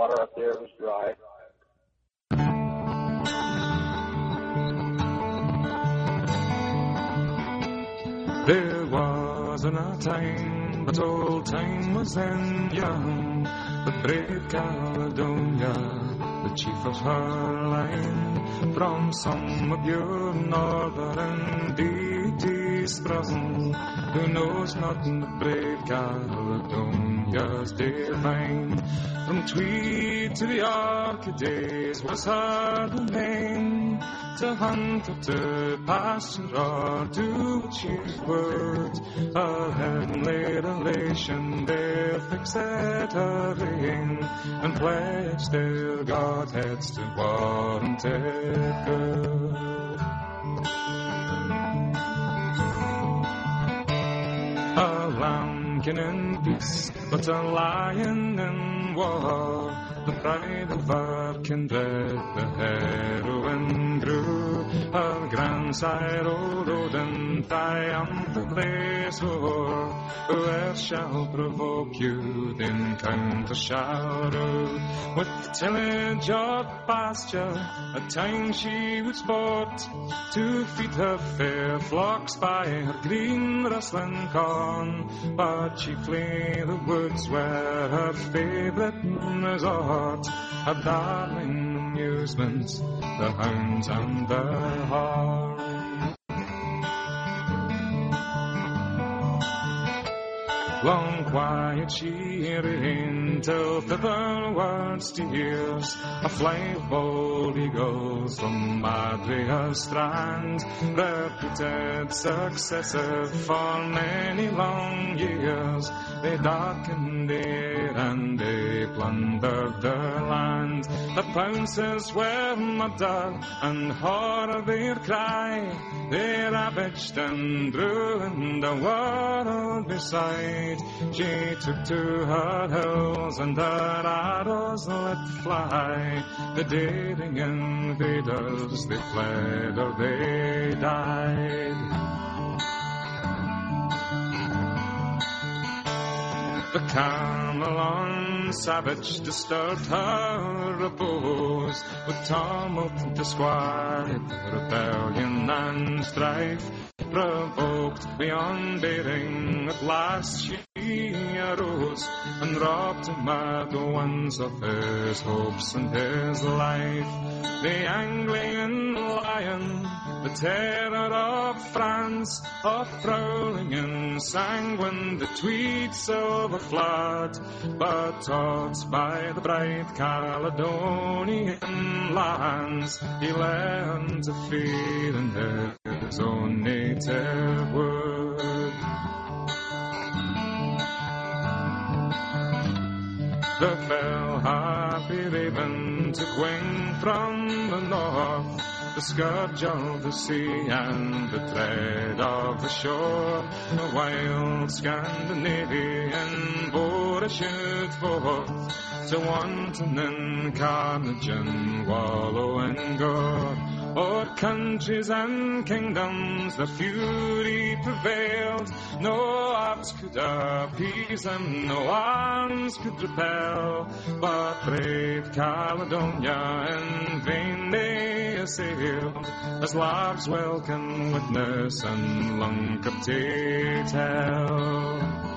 water up there. Was dry. There wasn't a time, but old time was then young. The brave Caledonia, the chief of her line, from some of your northern deities sprung, who knows not in the brave Caledonia's divine. From Tweed to the Orcades was her domain, to hunt or to pasture or to achieve word, a heavenly relation there fixed her and pledged their godheads to warranted good. Lambkin in peace, but a lion in war. The pride of our kindred, the heroine grew. Old Odin, triumphantly swore. Whoever shall provoke you, the encounter shall rue. With tillage of pasture, a time she would sport, to feed her fair flocks by her green rustling corn. But chiefly the woods were her favourite resort, her darling amusements, the hounds and the horn. Long quiet she reigned till thitherward steers a flight of bold eagles from Adria's strand, reputed successive for many long years. They darkened air and they plundered the land. The pounces were murder and horror their cry. They ravaged and ruined the world beside. She took to her hills and her arrows let fly. The daring invaders, they fled or they died. The Camelon savage disturbed her repose with tumult, disquiet, rebellion and strife. Provoked beyond bearing, at last she arose and robbed at once of his hopes and his life. The Anglian lion, the terror of France, of prowling and sanguine, the Tweed silver flood, but taught by the bright Caledonian lands, he learned to feed in his own native wood. The fell happy raven took wing from the north, the scourge of the sea and the tread of the shore. The wild Scandinavian boar issued forth to wanton and carnage and wallow in gore. O'er countries and kingdoms the fury prevailed. No arts could appease them, no arms could repel. But brave Caledonia in vain they assailed, as lives well witness and captive tell.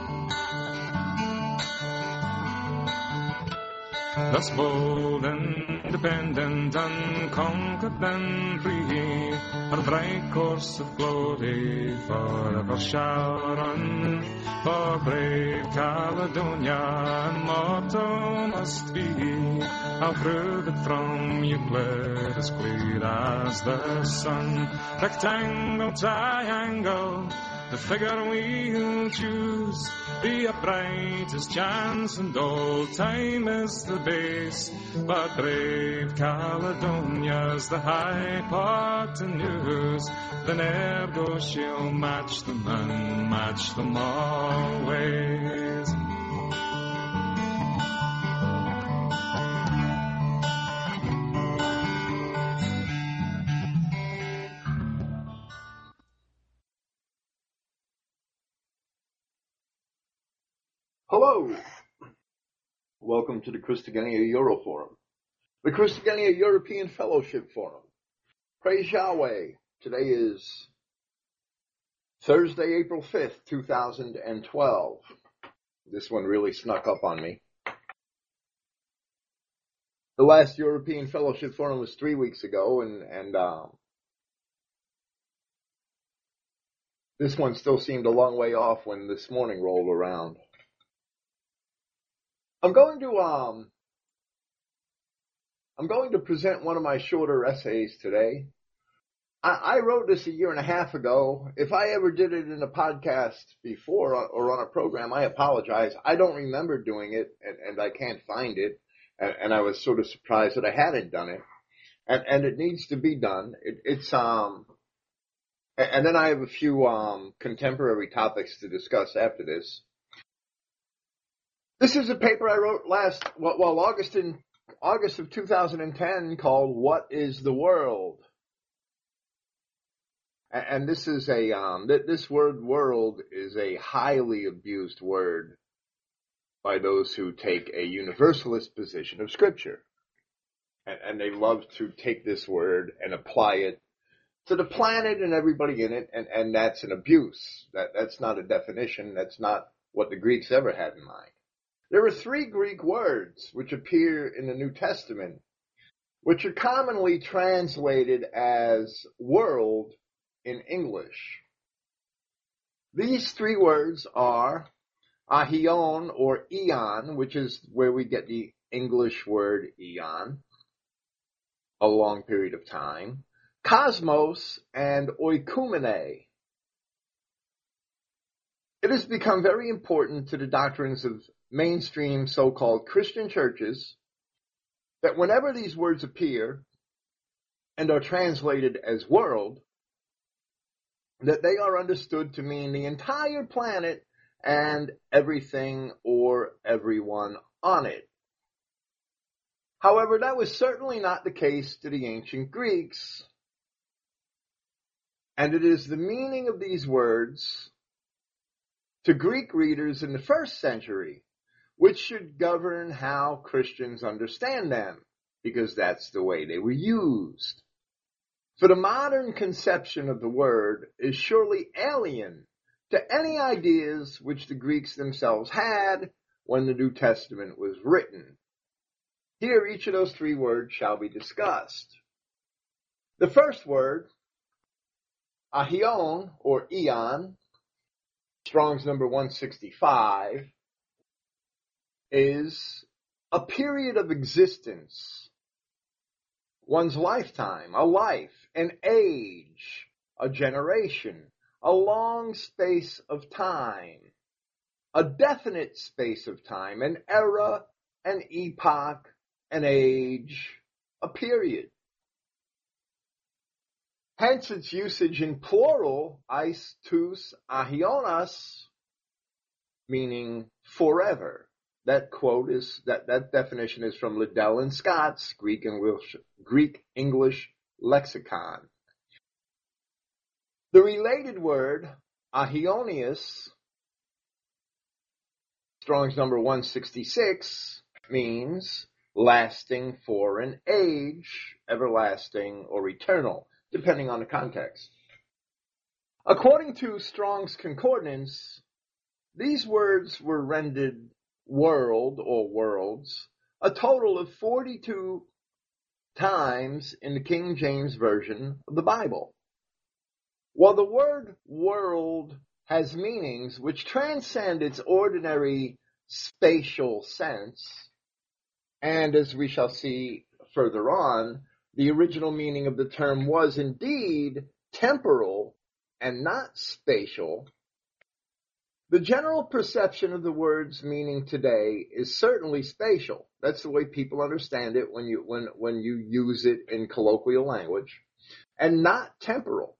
Thus bold, independent, unconquered and free, our bright course of glory forever shall run. For brave Caledonia immortal must be. I'll prove it from Euclid as clear as the sun. Rectangle, triangle, the figure we'll choose. The upright is chance and old time is the base. But brave Caledonia's the hypotenuse. Then ergo she'll match them and match them always. Hello. Welcome to the Christogenea Euroforum, the Christogenea European Fellowship Forum. Praise Yahweh. Today is Thursday, April 5th, 2012. This one really snuck up on me. The last European Fellowship Forum was three weeks ago, and, and uh, this one still seemed a long way off when this morning rolled around. I'm going to um I'm going to present one of my shorter essays today. I, I wrote this a year and a half ago. If I ever did it in a podcast before or on a program, I apologize. I don't remember doing it and, and I can't find it. And, and, I was sort of surprised that I hadn't done it. And, and it needs to be done. It, it's, um, and then I have a few, um, contemporary topics to discuss after this. This is a paper I wrote last, well, August in, August of 2010 called What is the World? And this is a, um, this word world is a highly abused word by those who take a universalist position of scripture. And, and they love to take this word and apply it to the planet and everybody in it, and, and that's an abuse. That, that's not a definition. That's not what the Greeks ever had in mind. There are three Greek words which appear in the New Testament, which are commonly translated as world in English. These three words are aion or eon, which is where we get the English word eon, a long period of time, cosmos, and oikumene. It has become very important to the doctrines of mainstream so-called Christian churches that whenever these words appear and are translated as world, that they are understood to mean the entire planet and everything or everyone on it. However, that was certainly not the case to the ancient Greeks. And it is the meaning of these words to Greek readers in the first century which should govern how Christians understand them, because that's the way they were used. For the modern conception of the word is surely alien to any ideas which the Greeks themselves had when the New Testament was written. Here each of those three words shall be discussed. The first word, aion or eon, Strong's number 165, is a period of existence, one's lifetime, a life, an age, a generation, a long space of time, a definite space of time, an era, an epoch, an age, a period. Hence its usage in plural, eis, aionas, meaning forever. That quote is that that definition is from Liddell and Scott's Greek English Greek English lexicon. The related word aionios, Strong's number 166, means lasting for an age, everlasting or eternal, depending on the context. According to Strong's Concordance, these words were rendered world or worlds a total of 42 times in the King James Version of the Bible. While the word world has meanings which transcend its ordinary spatial sense, and as we shall see further on, the original meaning of the term was indeed temporal and not spatial, the general perception of the word's meaning today is certainly spatial. That's the way people understand it when you when when you use it in colloquial language, and not temporal.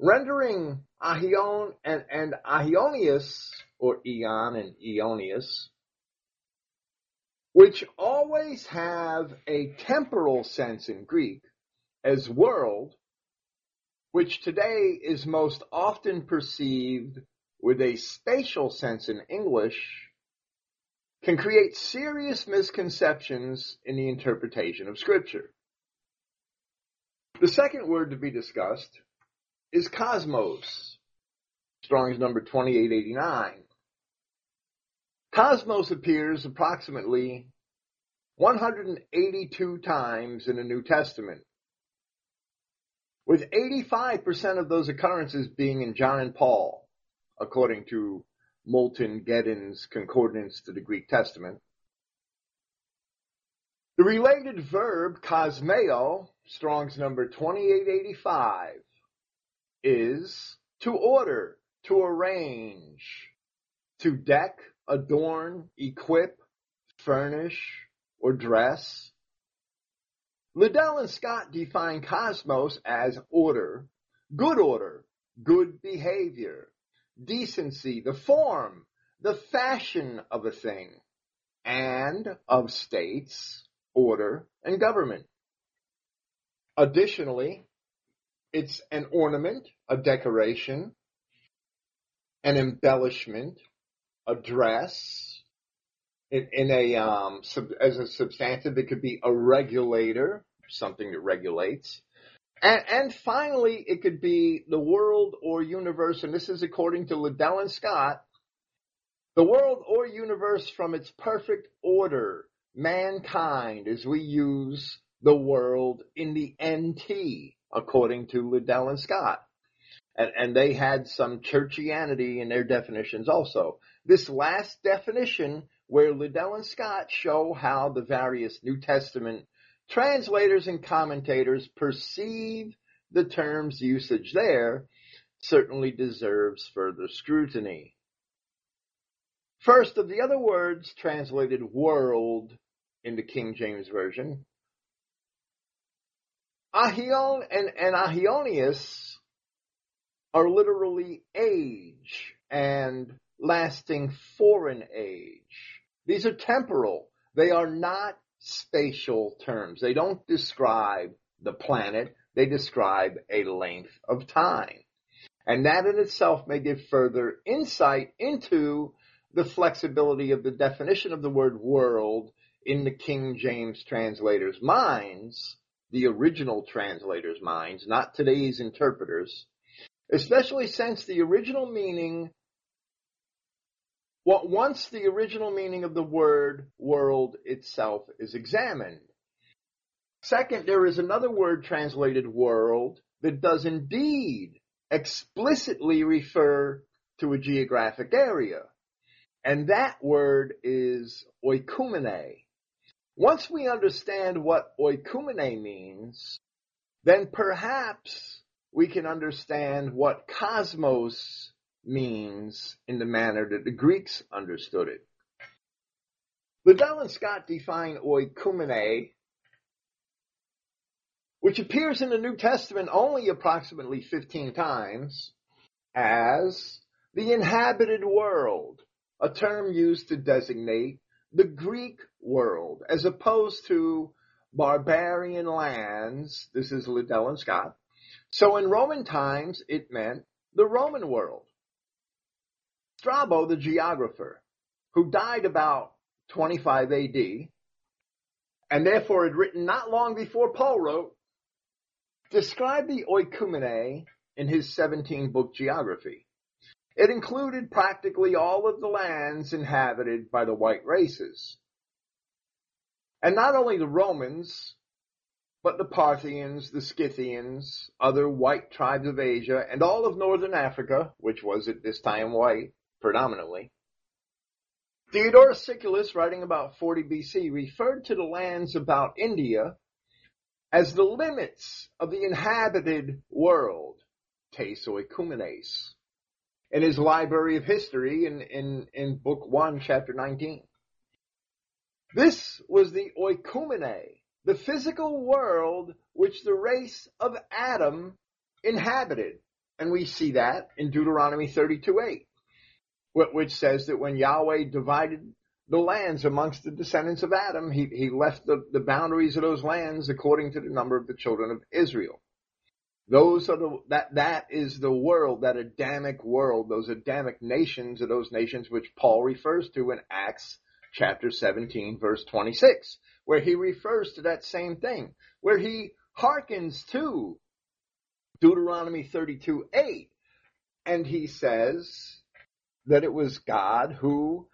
Rendering aion and, and aionios, or eon and eonius, which always have a temporal sense in Greek, as world, which today is most often perceived with a spatial sense in English can create serious misconceptions in the interpretation of Scripture. The second word to be discussed is cosmos. Strong's number 2889. Cosmos appears approximately 182 times in the New Testament, with 85% of those occurrences being in John and Paul, according to Moulton Geden's Concordance to the Greek Testament. The related verb cosmeo, Strong's number 2885, is to order, to arrange, to deck, adorn, equip, furnish, or dress. Liddell and Scott define cosmos as order, good order, good behavior, decency, the form, the fashion of a thing, and of states, order, and government. Additionally, it's an ornament, a decoration, an embellishment, a dress, in, in a um, sub, as a substantive, it could be a regulator, something that regulates. And, and finally, it could be the world or universe, and this is according to Liddell and Scott, the world or universe from its perfect order, mankind, as we use the world in the NT, according to Liddell and Scott. And, and they had some churchianity in their definitions also. This last definition where Liddell and Scott show how the various New Testament translators and commentators perceive the term's usage there certainly deserves further scrutiny. First, of the other words translated world in the King James Version, Aion and, and Aionios are literally age and lasting foreign age. These are temporal. They are not spatial terms. They don't describe the planet. They describe a length of time. And that in itself may give further insight into the flexibility of the definition of the word world in the King James translators' minds, the original translators' minds, not today's interpreters, especially since the original meaning well, once the original meaning of the word world itself is examined. Second, there is another word translated world that does indeed explicitly refer to a geographic area. And that word is oikumene. Once we understand what oikumene means, then perhaps we can understand what cosmos means in the manner that the Greeks understood it. Liddell and Scott define oikumene, which appears in the New Testament only approximately 15 times, as the inhabited world, a term used to designate the Greek world, as opposed to barbarian lands. This is Liddell and Scott. So in Roman times, it meant the Roman world. Strabo, the geographer, who died about 25 AD, and therefore had written not long before Paul wrote, described the oikumene in his 17 book geography. It included practically all of the lands inhabited by the white races. And not only the Romans, but the Parthians, the Scythians, other white tribes of Asia, and all of northern Africa, which was at this time white, predominantly. Diodorus Siculus, writing about 40 BC, referred to the lands about India as the limits of the inhabited world, tes oikumenes, in his Library of History in, in, in Book 1, Chapter 19. This was the oikumene, the physical world which the race of Adam inhabited. And we see that in Deuteronomy 32 8 which says that when Yahweh divided the lands amongst the descendants of Adam, he, he left the, the boundaries of those lands according to the number of the children of Israel. Those are the, that, that is the world, that Adamic world, those Adamic nations are those nations which Paul refers to in Acts chapter 17, verse 26, where he refers to that same thing, where he hearkens to Deuteronomy 32, 8, and he says that it was God who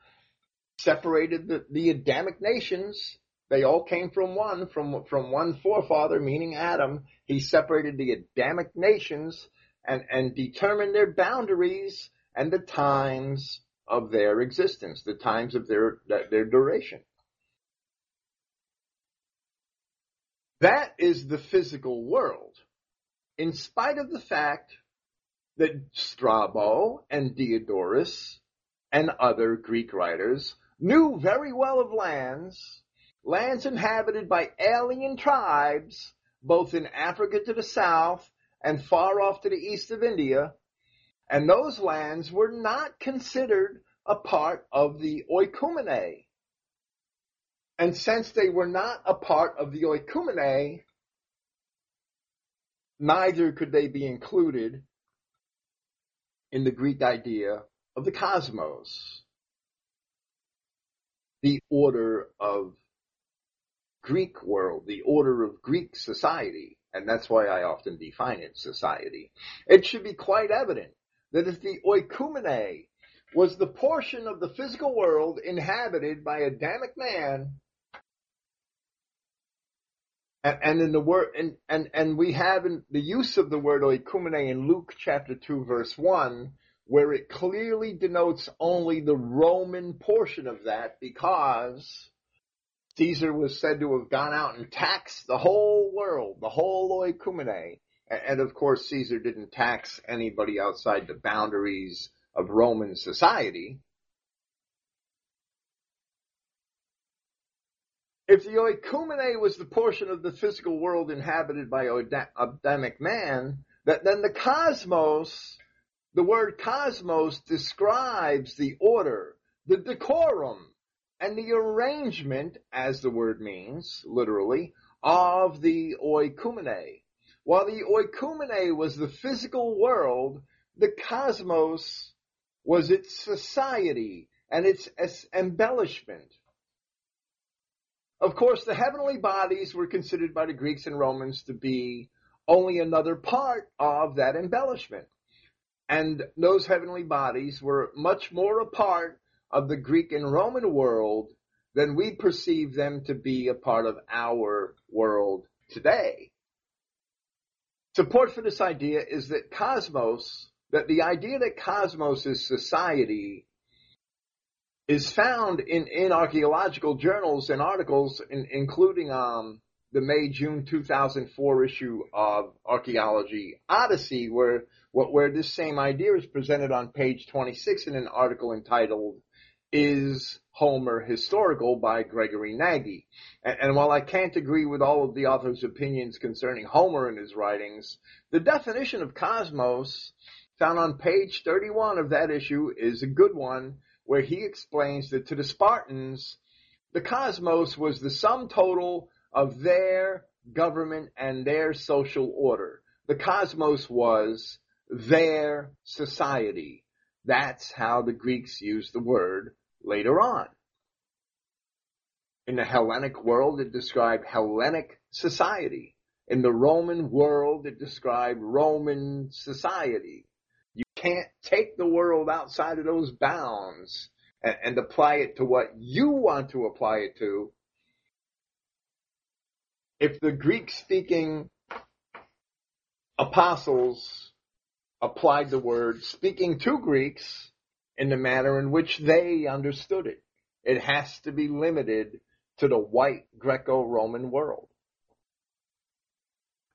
separated the, the Adamic nations. They all came from one, from, from one forefather, meaning Adam. He separated the Adamic nations and, and determined their boundaries and the times of their existence, the times of their, their duration. That is the physical world. In spite of the fact that Strabo and Diodorus and other Greek writers knew very well of lands, lands inhabited by alien tribes, both in Africa to the south and far off to the east of India, and those lands were not considered a part of the oikumene. And since they were not a part of the oikumene, neither could they be included in the Greek idea of the cosmos, the order of Greek world, the order of Greek society, and that's why I often define it society. It should be quite evident that if the oikumene was the portion of the physical world inhabited by Adamic man, and, in the word, and, and, and we have in the use of the word oikumene in Luke chapter 2 verse 1, where it clearly denotes only the Roman portion of that because Caesar was said to have gone out and taxed the whole world, the whole oikumene. And of course, Caesar didn't tax anybody outside the boundaries of Roman society. If the oikumene was the portion of the physical world inhabited by Adamic man, that then the cosmos, the word cosmos describes the order, the decorum, and the arrangement, as the word means, literally, of the oikumene. While the oikumene was the physical world, the cosmos was its society and its embellishment. Of course, the heavenly bodies were considered by the Greeks and Romans to be only another part of that embellishment. And those heavenly bodies were much more a part of the Greek and Roman world than we perceive them to be a part of our world today. Support for this idea is that cosmos, that the idea that cosmos is society is found in, in archaeological journals and articles, in, including um, the May June 2004 issue of Archaeology Odyssey, where where this same idea is presented on page 26 in an article entitled "Is Homer Historical?" by Gregory Nagy. And, and while I can't agree with all of the author's opinions concerning Homer and his writings, the definition of cosmos found on page 31 of that issue is a good one where he explains that to the Spartans, the cosmos was the sum total of their government and their social order. The cosmos was their society. That's how the Greeks used the word later on. In the Hellenic world, it described Hellenic society. In the Roman world, it described Roman society can't take the world outside of those bounds and, and apply it to what you want to apply it to, if the Greek speaking apostles applied the word speaking to Greeks in the manner in which they understood it, it has to be limited to the white Greco-Roman world.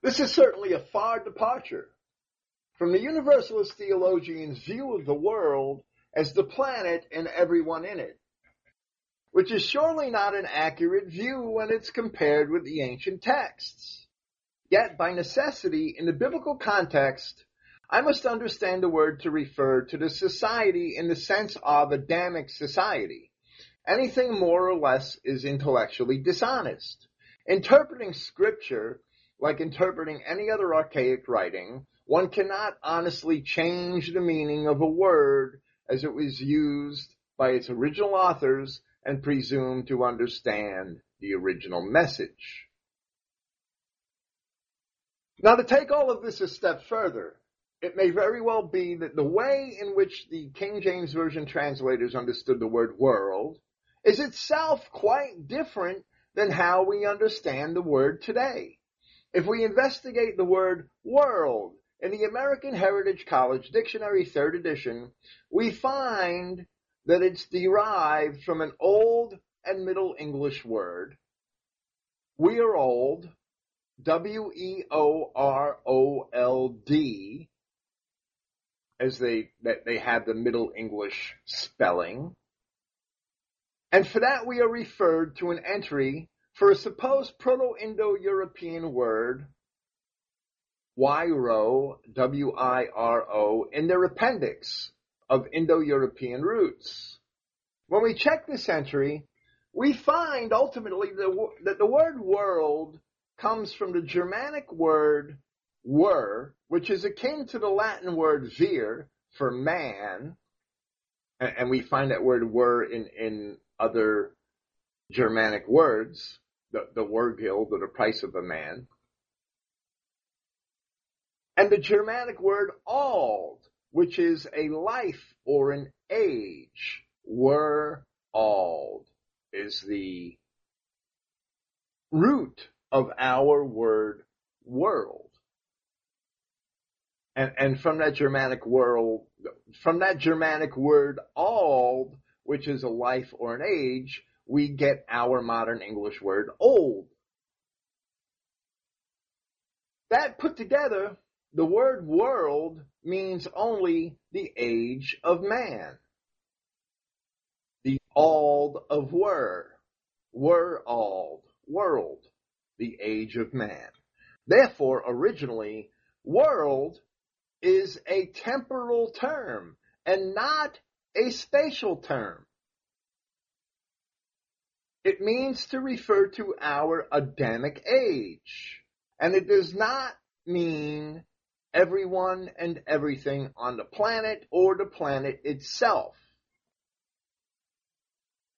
This is certainly a far departure from the Universalist theologian's view of the world as the planet and everyone in it, which is surely not an accurate view when it's compared with the ancient texts. Yet, by necessity, in the biblical context, I must understand the word to refer to the society in the sense of Adamic society. Anything more or less is intellectually dishonest. Interpreting scripture, like interpreting any other archaic writing, one cannot honestly change the meaning of a word as it was used by its original authors and presume to understand the original message. Now to take all of this a step further, it may very well be that the way in which the King James Version translators understood the word world is itself quite different than how we understand the word today. If we investigate the word world in the American Heritage College Dictionary third edition, we find that it's derived from an old and middle English word. Weorold, W-E-O-R-O-L-D, as they, they have the Middle English spelling. And for that we are referred to an entry for a supposed Proto-Indo-European word, Wiro, W-I-R-O, in their appendix of Indo-European roots. When we check this entry, we find ultimately that the word world comes from the Germanic word were, which is akin to the Latin word vir for man, and we find that word were in, in other Germanic words, the, the Wergild or the price of a man. And the Germanic word ald, which is a life or an age, were ald, is the root of our word world. And, and from that Germanic world, from that Germanic word ald, which is a life or an age, we get our modern English word old. That put together, the word world means only the age of man. The ald of were, were ald, world the age of man. Therefore, originally, world is a temporal term and not a spatial term. It means to refer to our Adamic age, and it does not mean everyone and everything on the planet or the planet itself.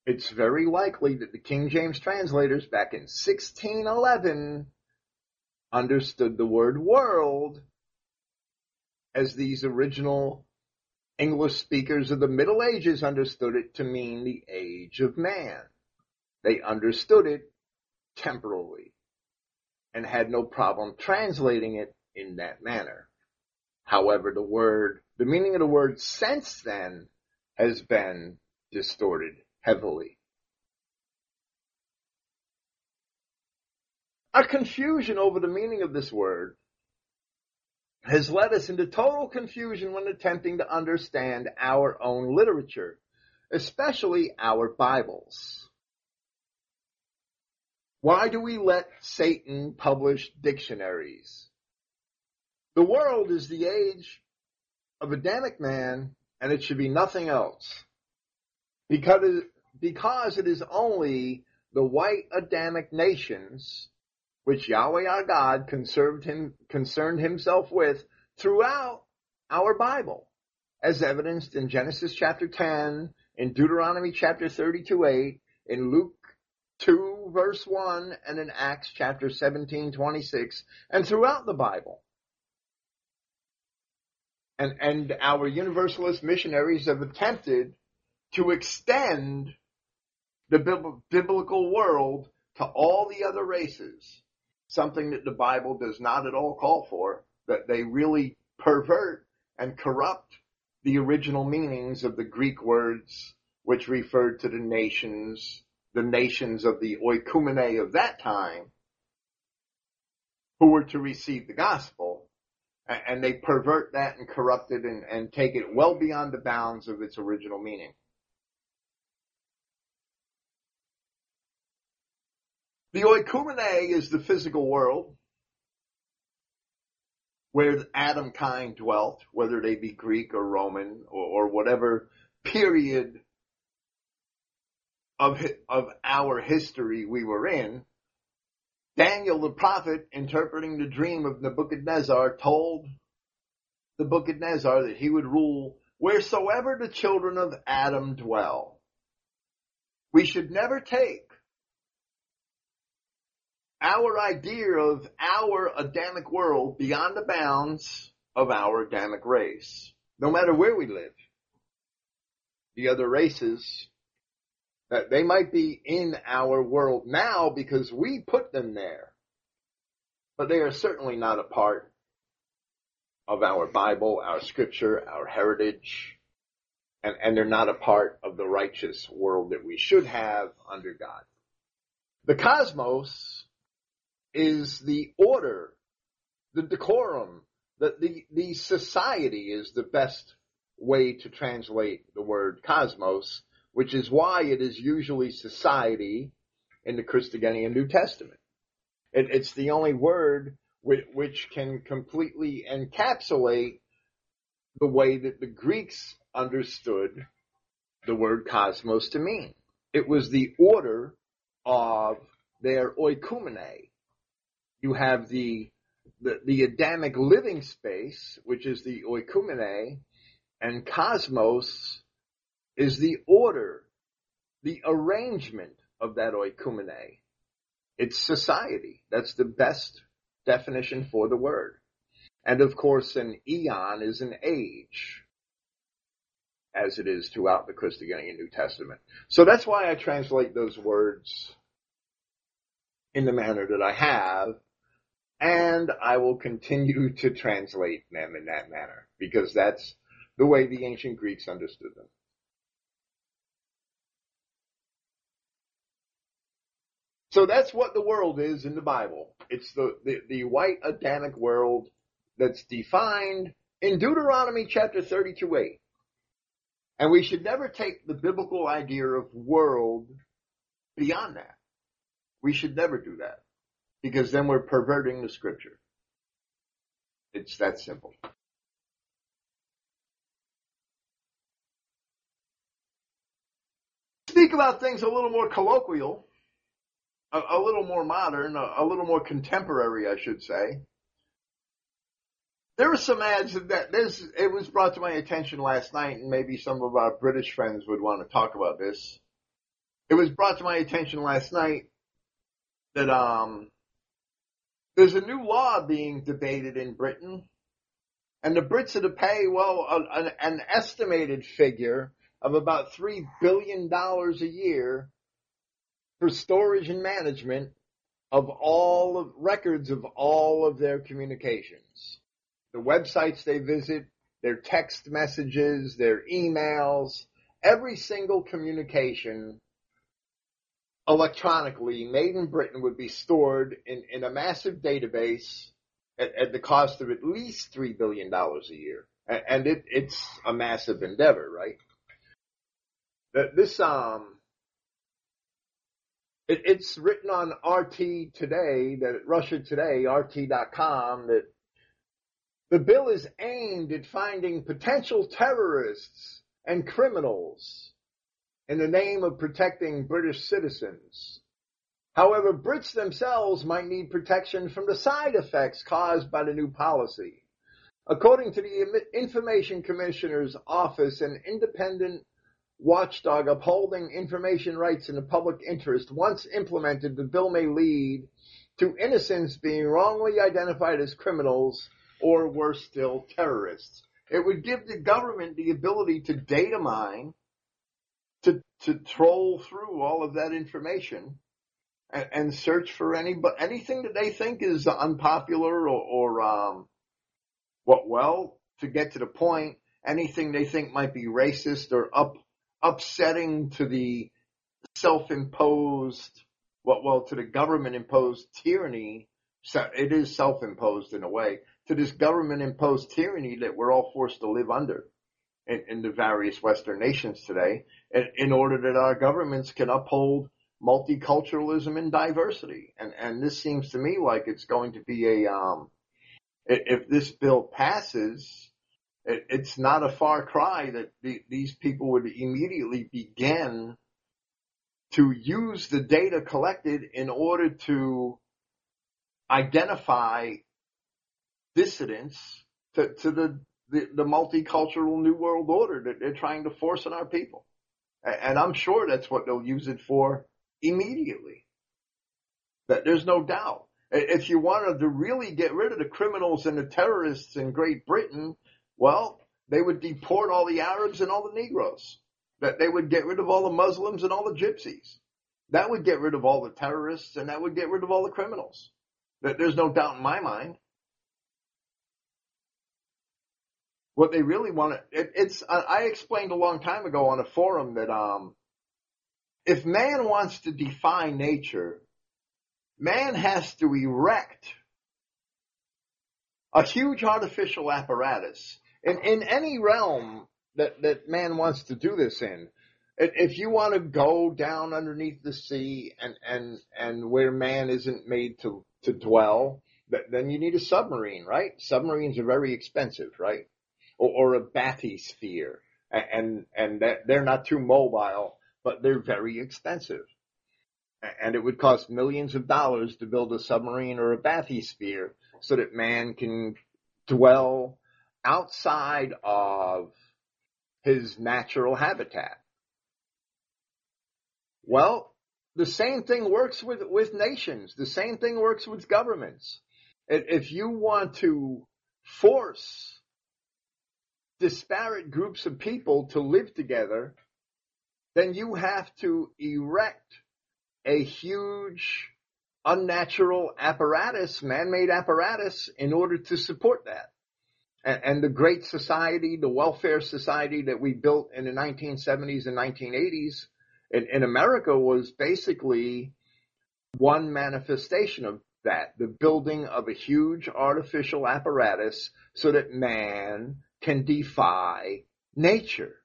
It's very likely that the King James translators back in 1611 understood the word world as these original English speakers of the Middle Ages understood it to mean the age of man. They understood it temporally and had no problem translating it in that manner. However, the word, the meaning of the word since then has been distorted heavily. Our confusion over the meaning of this word has led us into total confusion when attempting to understand our own literature, especially our Bibles. Why do we let Satan publish dictionaries? The world is the age of Adamic man, and it should be nothing else because it, because it is only the white Adamic nations which Yahweh our God him, concerned himself with throughout our Bible, as evidenced in Genesis chapter 10, in Deuteronomy chapter 32, 8, in Luke 2 verse 1, and in Acts chapter 17, 26, and throughout the Bible. And, and our universalist missionaries have attempted to extend the biblical world to all the other races, something that the Bible does not at all call for, that they really pervert and corrupt the original meanings of the Greek words which referred to the nations, the nations of the oikumene of that time, who were to receive the gospel, and they pervert that and corrupt it and, and take it well beyond the bounds of its original meaning. The oikumene is the physical world where Adam kind dwelt, whether they be Greek or Roman or, or whatever period of, of our history we were in. Daniel the prophet, interpreting the dream of Nebuchadnezzar, told Nebuchadnezzar that he would rule wheresoever the children of Adam dwell. We should never take our idea of our Adamic world beyond the bounds of our Adamic race, no matter where we live. The other races, that they might be in our world now because we put them there, but they are certainly not a part of our Bible, our scripture, our heritage, and, and they're not a part of the righteous world that we should have under God. The cosmos is the order, the decorum, the, the, the society is the best way to translate the word cosmos, which is why it is usually society in the Christogenea New Testament. It, it's the only word which, which can completely encapsulate the way that the Greeks understood the word cosmos to mean. It was the order of their oikumene. You have the, the, the Adamic living space, which is the oikumene, and cosmos is the order, the arrangement of that oikumene. It's society. That's the best definition for the word. And of course, an eon is an age, as it is throughout the Christogenea New Testament. So that's why I translate those words in the manner that I have, and I will continue to translate them in that manner, because that's the way the ancient Greeks understood them. So that's what the world is in the Bible. It's the, the, the white Adamic world that's defined in Deuteronomy chapter 32 8. And we should never take the biblical idea of world beyond that. We should never do that because then we're perverting the scripture. It's that simple. Speak about things a little more colloquial, a, a little more modern, a, a little more contemporary, I should say there were some ads that this it was brought to my attention last night, and maybe some of our British friends would want to talk about this. It was brought to my attention last night that um there's a new law being debated in Britain, and the Brits are to pay well an, an estimated figure of about three billion dollars a year for storage and management of all of records of all of their communications the websites they visit, their text messages, their emails, every single communication electronically made in Britain would be stored in, in a massive database at, at, the cost of at least $3 billion a year. And, it, it's a massive endeavor, right? This, um, it, it's written on RT today, that Russia Today, RT.com, that the bill is aimed at finding potential terrorists and criminals in the name of protecting British citizens. However, Brits themselves might need protection from the side effects caused by the new policy. According to the Information Commissioner's Office, an independent watchdog upholding information rights in the public interest, once implemented, the bill may lead to innocents being wrongly identified as criminals or worse still, terrorists. It would give the government the ability to data mine, to, to troll through all of that information and, and search for any, anything that they think is unpopular or, or, um, what, well, to get to the point, anything they think might be racist or up, upsetting to the self-imposed, well, well, to the government imposed tyranny. So it is self-imposed in a way to this government imposed tyranny that we're all forced to live under in, in the various Western nations today in, in, order that our governments can uphold multiculturalism and diversity. And, and this seems to me like it's going to be a, um, if this bill passes, it, it's not a far cry that the, these people would immediately begin to use the data collected in order to identify dissidents to, to the, the, the multicultural new world order that they're trying to force on our people. And I'm sure that's what they'll use it for immediately. That there's no doubt. If you wanted to really get rid of the criminals and the terrorists in Great Britain, well, they would deport all the Arabs and all the Negroes. That they would get rid of all the Muslims and all the gypsies. That would get rid of all the terrorists and that would get rid of all the criminals. That there's no doubt in my mind. What they really want it, it's, I explained a long time ago on a forum that, um, if man wants to define nature, man has to erect a huge artificial apparatus in, in any realm that, that man wants to do this in. If you want to go down underneath the sea and, and, and where man isn't made to, to dwell, then you need a submarine, right? Submarines are very expensive, right? Or, or a bathysphere. And, and they're not too mobile, but they're very expensive. And it would cost millions of dollars to build a submarine or a bathysphere so that man can dwell outside of his natural habitat. Well, the same thing works with, with nations. The same thing works with governments. If you want to force disparate groups of people to live together, then you have to erect a huge unnatural apparatus, man-made apparatus in order to support that. And, and, the great society, the welfare society that we built in the 1970s and 1980s in, in America was basically one manifestation of that, the building of a huge artificial apparatus so that man can defy nature.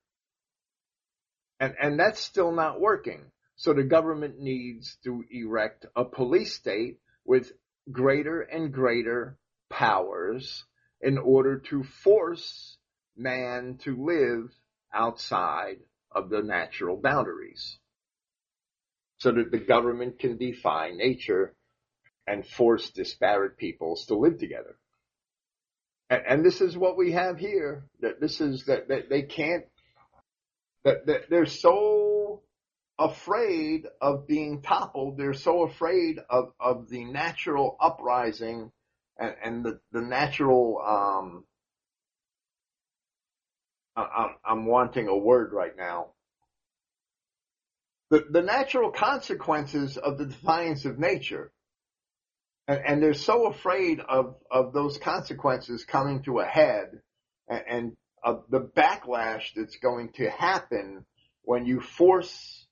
And, and that's still not working. So the government needs to erect a police state with greater and greater powers in order to force man to live outside of the natural boundaries so that the government can defy nature and force disparate peoples to live together. And, and this is what we have here, that this is that, that they can't, that, that they're so afraid of being toppled. They're so afraid of, of the natural uprising and, and the, the natural, um, I'm, I'm wanting a word right now. The, the natural consequences of the defiance of nature. And, and they're so afraid of, of those consequences coming to a head and, and of the backlash that's going to happen when you force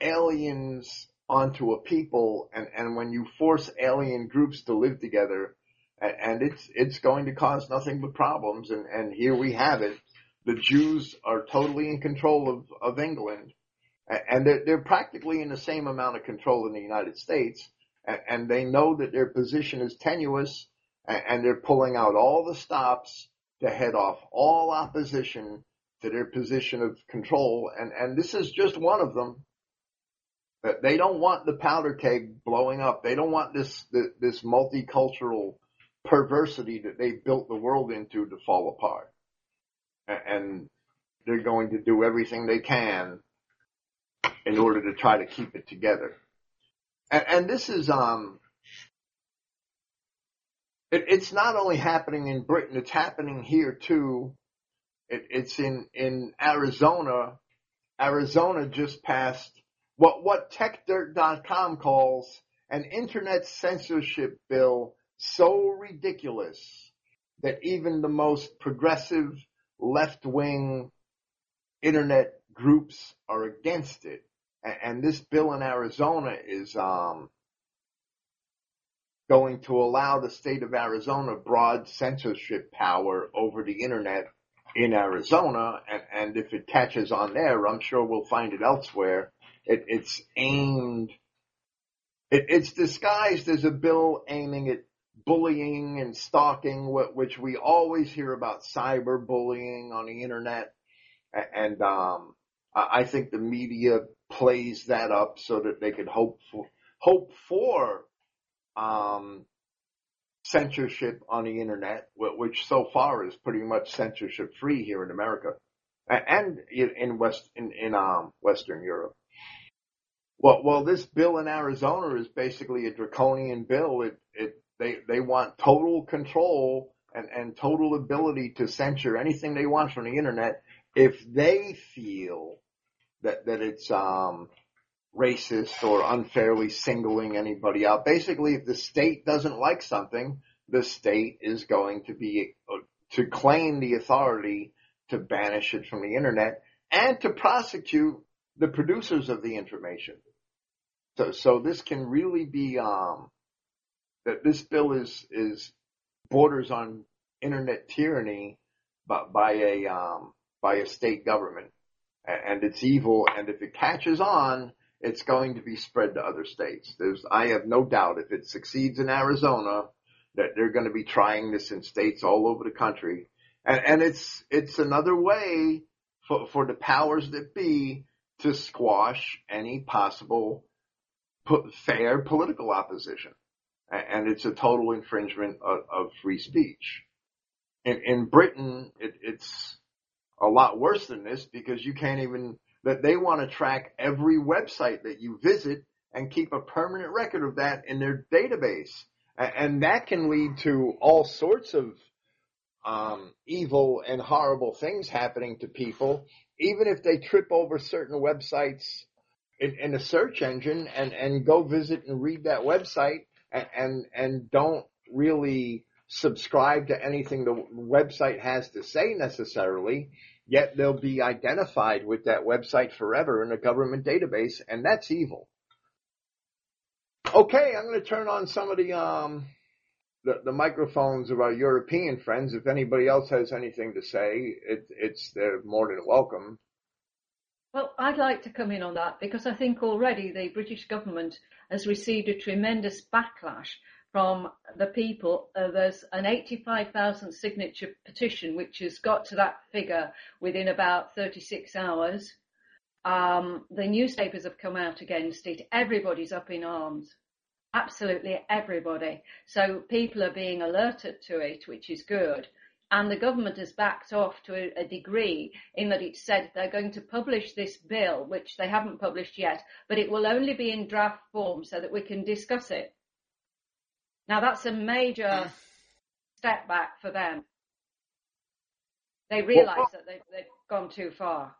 aliens onto a people and, and when you force alien groups to live together and it's it's going to cause nothing but problems and, and here we have it. The Jews are totally in control of, of England and they're, they're practically in the same amount of control in the United States and they know that their position is tenuous and they're pulling out all the stops to head off all opposition to their position of control and, and this is just one of them they don't want the powder keg blowing up. They don't want this this multicultural perversity that they built the world into to fall apart. And they're going to do everything they can in order to try to keep it together. And, and this is um it, it's not only happening in Britain, it's happening here too. It, it's in in Arizona. Arizona just passed what what TechDirt.com calls an internet censorship bill so ridiculous that even the most progressive left wing internet groups are against it. And, this bill in Arizona is um, going to allow the state of Arizona broad censorship power over the internet in Arizona. And, and if it catches on there, I'm sure we'll find it elsewhere it, it's aimed, it, it's disguised as a bill aiming at bullying and stalking, which we always hear about cyberbullying on the internet. And, um, I think the media plays that up so that they could hope for, hope for, um, censorship on the internet, which so far is pretty much censorship free here in America. and in West in, in um, Western Europe. Well, well, this bill in Arizona is basically a draconian bill. It it they they want total control and and total ability to censor anything they want from the internet if they feel that that it's um racist or unfairly singling anybody out. Basically, if the state doesn't like something, the state is going to be uh, to claim the authority to banish it from the internet and to prosecute the producers of the information. So, so this can really be, um, that this bill is, is borders on internet tyranny, but by a, um, by a state government and it's evil. And if it catches on, it's going to be spread to other states. There's, I have no doubt if it succeeds in Arizona, that they're going to be trying this in states all over the country. And, and it's, it's another way for, for the powers that be to squash any possible fair political opposition. And it's a total infringement of, of free speech. In, in Britain, it, it's a lot worse than this because you can't even, that they want to track every website that you visit and keep a permanent record of that in their database. And that can lead to all sorts of um, evil and horrible things happening to people, even if they trip over certain websites in, in a search engine and, and go visit and read that website and, and, don't really subscribe to anything the website has to say necessarily, yet they'll be identified with that website forever in a government database, and that's evil. Okay, I'm going to turn on some of the um the, the microphones of our European friends. If anybody else has anything to say, it, it's they're more than welcome. Well, I'd like to come in on that because I think already the British government has received a tremendous backlash from the people. Uh, there's an 85,000 signature petition which has got to that figure within about 36 hours. Um, the newspapers have come out against it. Everybody's up in arms. Absolutely everybody. So people are being alerted to it, which is good. And the government has backed off to a, a degree in that it said they're going to publish this bill, which they haven't published yet, but it will only be in draft form so that we can discuss it. Now that's a major step back for them. They realise that they've, they've gone too far.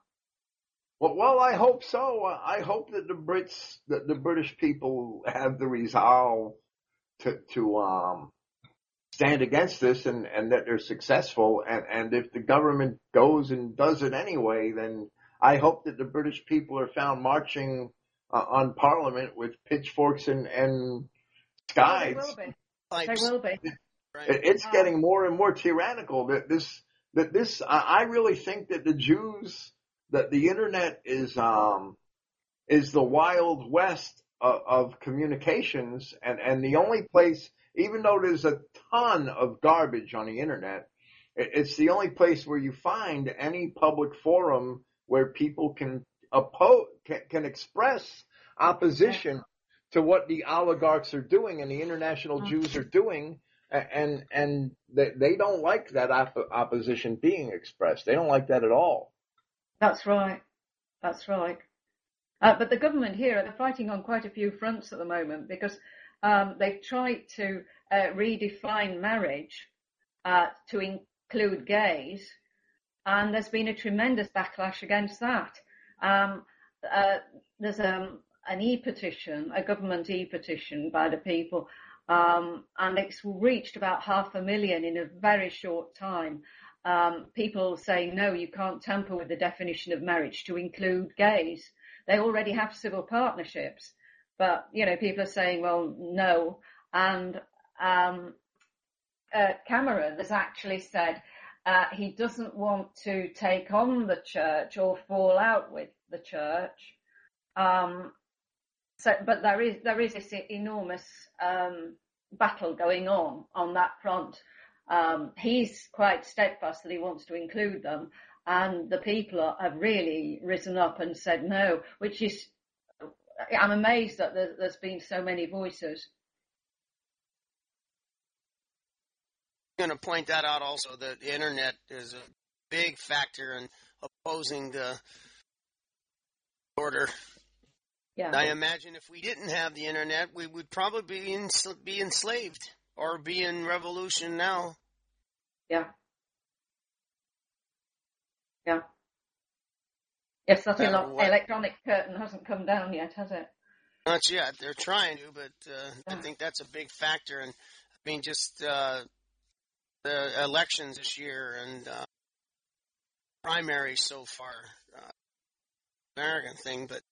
Well, well, I hope so. I hope that the Brits, that the British people have the resolve to, to, um, stand against this and, and that they're successful. And, and if the government goes and does it anyway, then I hope that the British people are found marching uh, on Parliament with pitchforks and, and scythes. Oh, they will be. They will be. It's getting more and more tyrannical. That this, that this, I really think that the Jews that the internet is um, is the wild west of, of communications, and and the only place, even though there's a ton of garbage on the internet, it's the only place where you find any public forum where people can oppose can, can express opposition to what the oligarchs are doing and the international mm-hmm. Jews are doing and and they, they don't like that op- opposition being expressed. They don't like that at all. That's right. That's right. Uh, but the government here are fighting on quite a few fronts at the moment because um, they've tried to uh, redefine marriage uh, to include gays, and there's been a tremendous backlash against that. Um, uh, there's um, an e-petition, a government e-petition by the people, um, and it's reached about half a million in a very short time um, people saying, no, you can't tamper with the definition of marriage to include gays. They already have civil partnerships. But, you know, people are saying, well, no. And um, uh, Cameron has actually said uh, he doesn't want to take on the church or fall out with the church. Um, so, but there is there is this enormous um, battle going on on that front. Um, he's quite steadfast that he wants to include them, and the people have really risen up and said no, which is, I'm amazed that there's been so many voices. I'm going to point that out also that the internet is a big factor in opposing the order. Yeah. I imagine if we didn't have the internet, we would probably be, ens- be enslaved or be in revolution now. Yeah. Yeah. Yes, that Uh, electronic curtain hasn't come down yet, has it? Not yet. They're trying to, but uh, I think that's a big factor. And I mean, just uh, the elections this year and uh, primaries so far, uh, American thing. But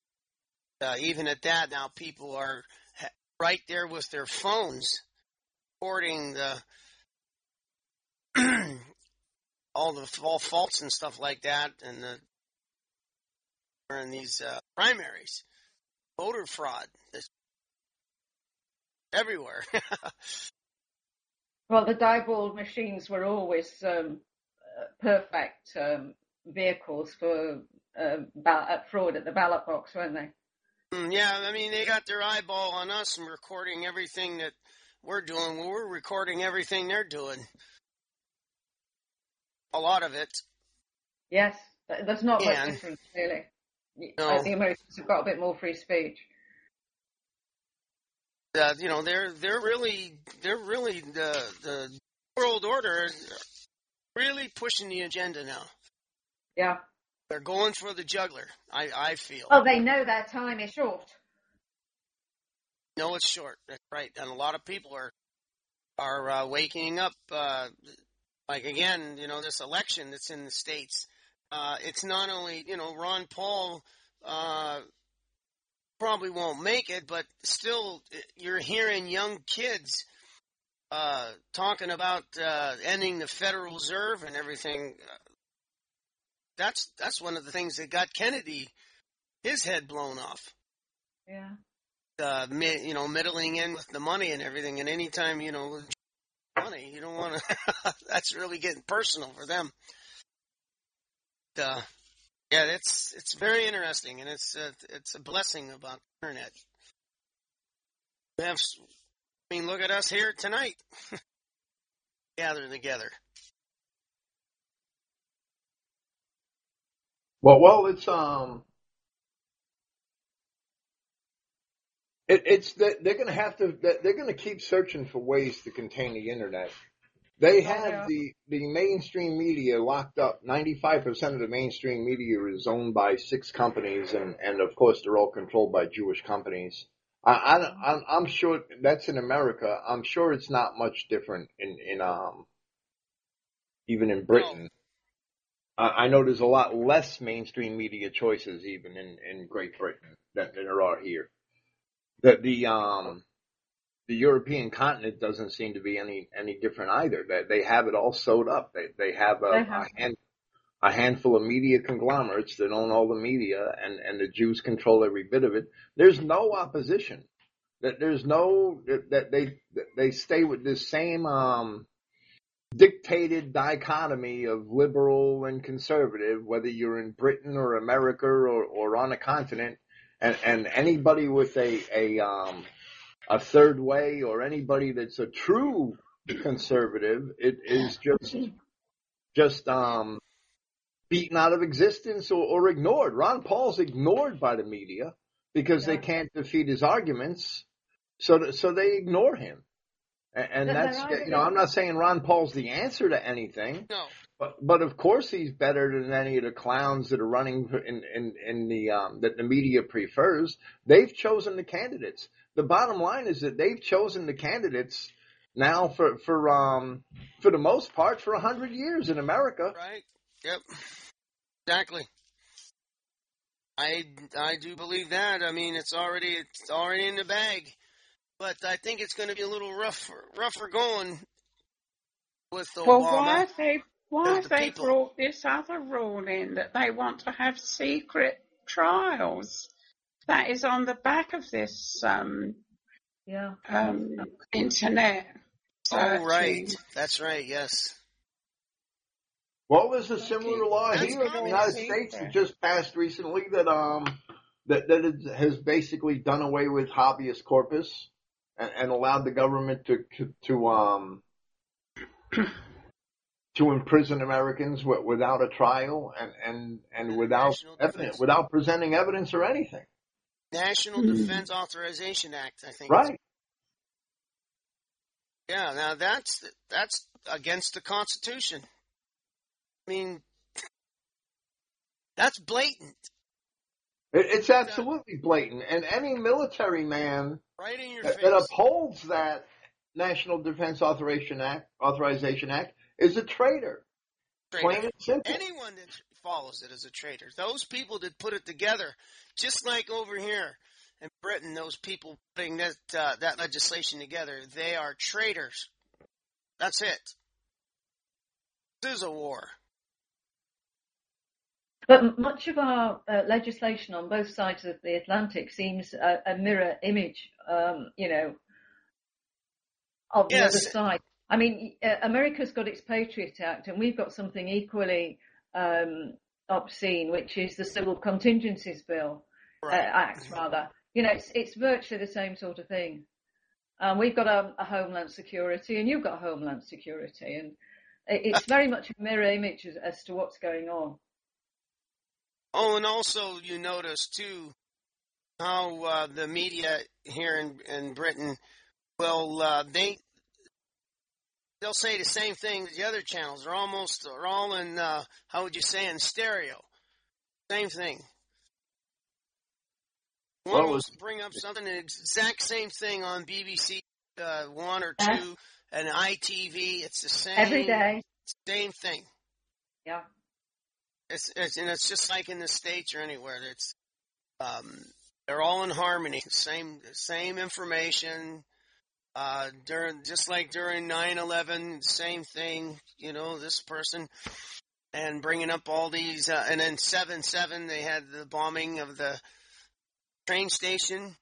uh, even at that, now people are right there with their phones, recording the all the all faults and stuff like that, and the in these uh, primaries voter fraud is everywhere. Well, the Diebold machines were always um, uh, perfect um, vehicles for uh, ba- uh, fraud at the ballot box, weren't they? Mm, yeah, I mean they got their eyeball on us and recording everything that we're doing. Well, we're recording everything they're doing. A lot of it. Yes, th- there's not much Yeah. difference really. No. uh, The Americans have got a bit more free speech. Uh, you know, they're they're really they're really the the world order is really pushing the agenda now. Yeah. They're going for the juggler. I I feel. Oh, they know their time is short. No, it's short. That's right. And a lot of people are are uh, waking up. Uh, like again, you know, this election that's in the states. Uh, it's not only you know Ron Paul uh, probably won't make it, but still you're hearing young kids uh, talking about uh, ending the Federal Reserve and everything. That's that's one of the things that got Kennedy his head blown off Yeah. uh, mi- you know, middling in with the money and everything. And anytime, you know, money, you don't want to, that's really getting personal for them. Uh, yeah, it's, it's very interesting and it's, uh, it's a blessing about the internet. We have, I mean, look at us here tonight, gathering together. Well, well, it's um, it, it's they're going to have to they're going to keep searching for ways to contain the internet. They have yeah. the the mainstream media locked up. Ninety five percent of the mainstream media is owned by six companies, and and of course they're all controlled by Jewish companies. I, I I'm, I'm sure that's in America. I'm sure it's not much different in in um even in Britain. I I know there's a lot less mainstream media choices even in, in Great Britain than, than there are here. That the um the European continent doesn't seem to be any any different either. That they, have it all sewed up. They they have a, They have. a hand a handful of media conglomerates that own all the media and, and the Jews control every bit of it. There's no opposition. That there's no that they they stay with this same um dictated dichotomy of liberal and conservative, whether you're in Britain or America or, or on a continent, and, and anybody with a, a, um, a third way or anybody that's a true conservative, it is just, just, um, beaten out of existence or, or ignored. Ron Paul's ignored by the media because they can't defeat his arguments. So, th- so they ignore him. And, and that's, you know, I'm not saying Ron Paul's the answer to anything, No, but, but of course he's better than any of the clowns that are running in, in, in the, um, that the media prefers. They've chosen the candidates. The bottom line is that they've chosen the candidates now for, for, um, for the most part for a hundred years in America. right? Yep. Exactly. I I do believe that. I mean, it's already it's already in the bag, but I think it's going to be a little rougher rougher going with Obama. Well, why they why have the they people. brought this other rule in that they want to have secret trials? That is on the back of this um, Yeah. um, internet. oh, right. That's right. Yes. Well, there's a similar law That's here in the United sense. States that just passed recently that um that that it has basically done away with habeas corpus and, and allowed the government to to um to imprison Americans without a trial and and and without evidence, without presenting evidence or anything. National Hmm. Defense Authorization Act, I think. Right. Yeah, now that's that's against the Constitution. I mean, that's blatant, It, it's absolutely blatant. And any military man right that, that upholds that National Defense Authorization Act, Authorization Act is a traitor. Traitor. Plain and simple. Anyone that follows it is a traitor. Those people that put it together, just like over here in Britain, those people putting that uh, that legislation together, they are traitors. That's it. This is a war. But much of our uh, legislation on both sides of the Atlantic seems a, a mirror image, um, you know, of the Yes. other side. I mean, uh, America's got its Patriot Act, and we've got something equally um, obscene, which is the Civil Contingencies Bill uh, Act, rather. You know, it's it's virtually the same sort of thing. Um, we've got a, a Homeland Security, and you've got Homeland Security, and it, it's very much a mirror image as, as to what's going on. Oh, and also you notice too how uh, the media here in, in Britain will uh, they they'll say the same thing as the other channels. They're almost they're all in uh, how would you say in stereo. Same thing. One Well, it will was- bring up something the exact same thing on BBC uh, one or Yes. two and ITV. It's the same Every day, same thing. yeah. It's, it's and it's just like in the states or anywhere. It's um, they're all in harmony. Same same information. Uh, during just like during 9/11, same thing. You know, this person and bringing up all these, uh, and then seven seven, they had the bombing of the train station.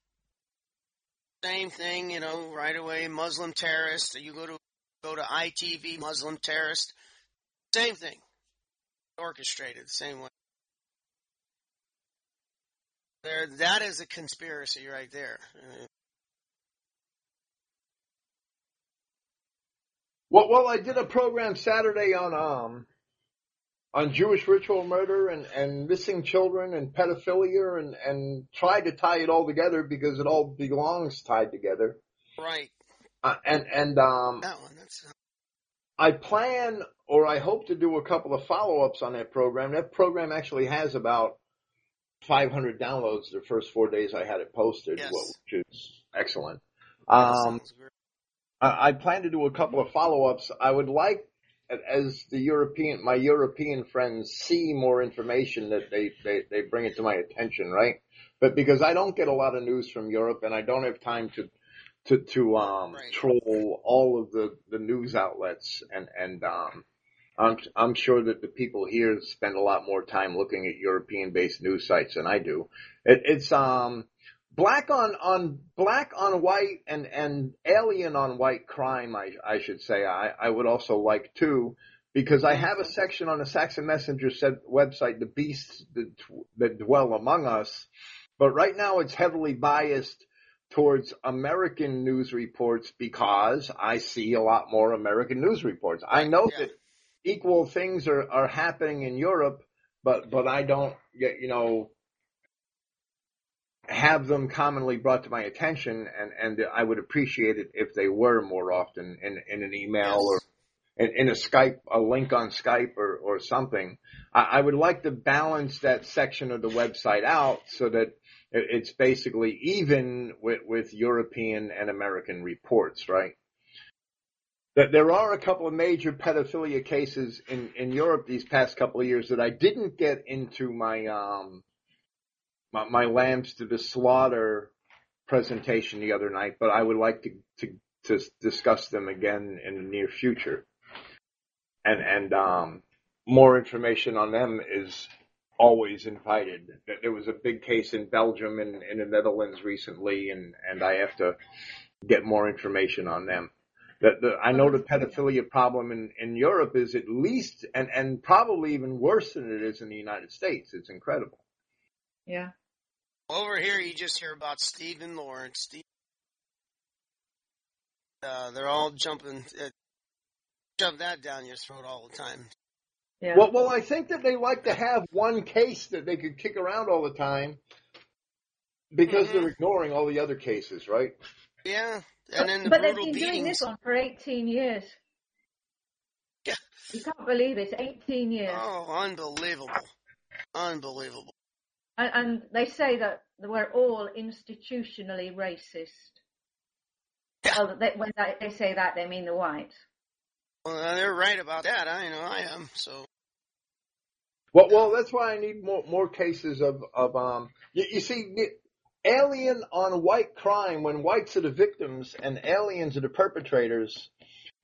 Same thing, you know, right away. Muslim terrorist. You go to go to ITV, Muslim terrorist. Same thing orchestrated same way. There, that is a conspiracy right there. Well, well, I did a program Saturday on um on Jewish ritual murder and and missing children and pedophilia and and tried to tie it all together because it all belongs tied together. Right, Uh, and and um that one. That's I plan or I hope to do a couple of follow ups on that program. That program actually has about 500 downloads the first four days I had it posted, Yes. which is excellent. Um. I I plan to do a couple of follow-ups. I would like, as the European, my European friends see more information that they, they, they bring it to my attention, right? But because I don't get a lot of news from Europe and I don't have time to, to, to, um, Right. troll all of the, the news outlets and, and, um, I'm, I'm sure that the people here spend a lot more time looking at European-based news sites than I do. It, it's, um, black on on black on white and and alien on white crime I I should say I I would also like to because I have a section on the Saxon Messenger said website the beasts that, that dwell among us but right now it's heavily biased towards American news reports because I see a lot more American news reports I know Yeah. that equal things are are happening in Europe but but I don't get you know have them commonly brought to my attention and, and I would appreciate it if they were more often in, in an email Yes. or in, in a Skype, a link on Skype or, or something. I, I would like to balance that section of the website out so that it- it's basically even with, with European and American reports, right? That there are a couple of major pedophilia cases in, in Europe these past couple of years that I didn't get into my, um, my, my lambs to the slaughter presentation the other night, but I would like to, to, to discuss them again in the near future. And, and, um, more information on them is always invited. There- was a big case in Belgium and in the Netherlands recently, and, and I have to get more information on them. The, the, I know the pedophilia problem in, in Europe is at least, and, and probably even worse than it is in the United States. It's incredible. Yeah. Over here, you just hear about Stephen Lawrence. Steve, uh, they're all jumping. At, shove that down your throat all the time. Yeah. Well, well, I think that they like to have one case that they could kick around all the time because Mhm. they're ignoring all the other cases, right? Yeah, but, and then the but they've brutal been doing this one for 18 years. Yeah. You can't believe it. 18 years. Oh, unbelievable, unbelievable. And, and they say that we're all institutionally racist. Yeah. Well, they, when they, they say that, they mean the whites. Well, they're right about that. I know I am. So Well, well, that's why I need more more cases of of um. You, you see, alien on white crime when whites are the victims and aliens are the perpetrators.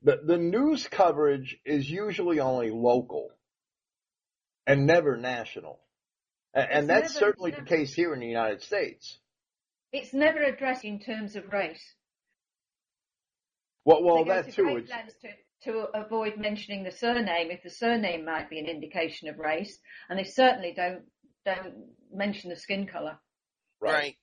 The the news coverage is usually only local and never national, and, and that's never- certainly never- the case here in the United States. It's never addressed in terms of race. Well, well, they go that to too. great to, to avoid mentioning the surname if the surname might be an indication of race, and they certainly don't don't mention the skin color. right.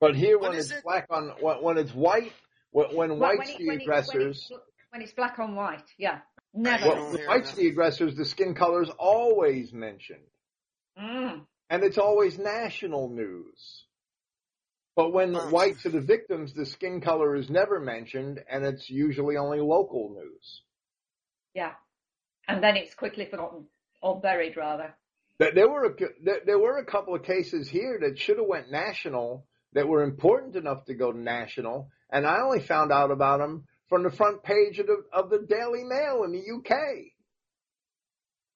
But here, when, when is it's it? black on when, when it's white, when, when Well, white's when it- the when it- when aggressors. it's, when it's black on white, yeah, never. You Well, don't the hear white's that. the aggressors, the skin color is always mentioned. Mm. And it's always national news. But when Oh. whites are the victims, the skin color is never mentioned, and it's usually only local news. Yeah, and then it's quickly forgotten or buried, rather. There were a, there- there were a couple of cases here that should have went national that were important enough to go national, and I only found out about them from the front page of the of the Daily Mail in the UK.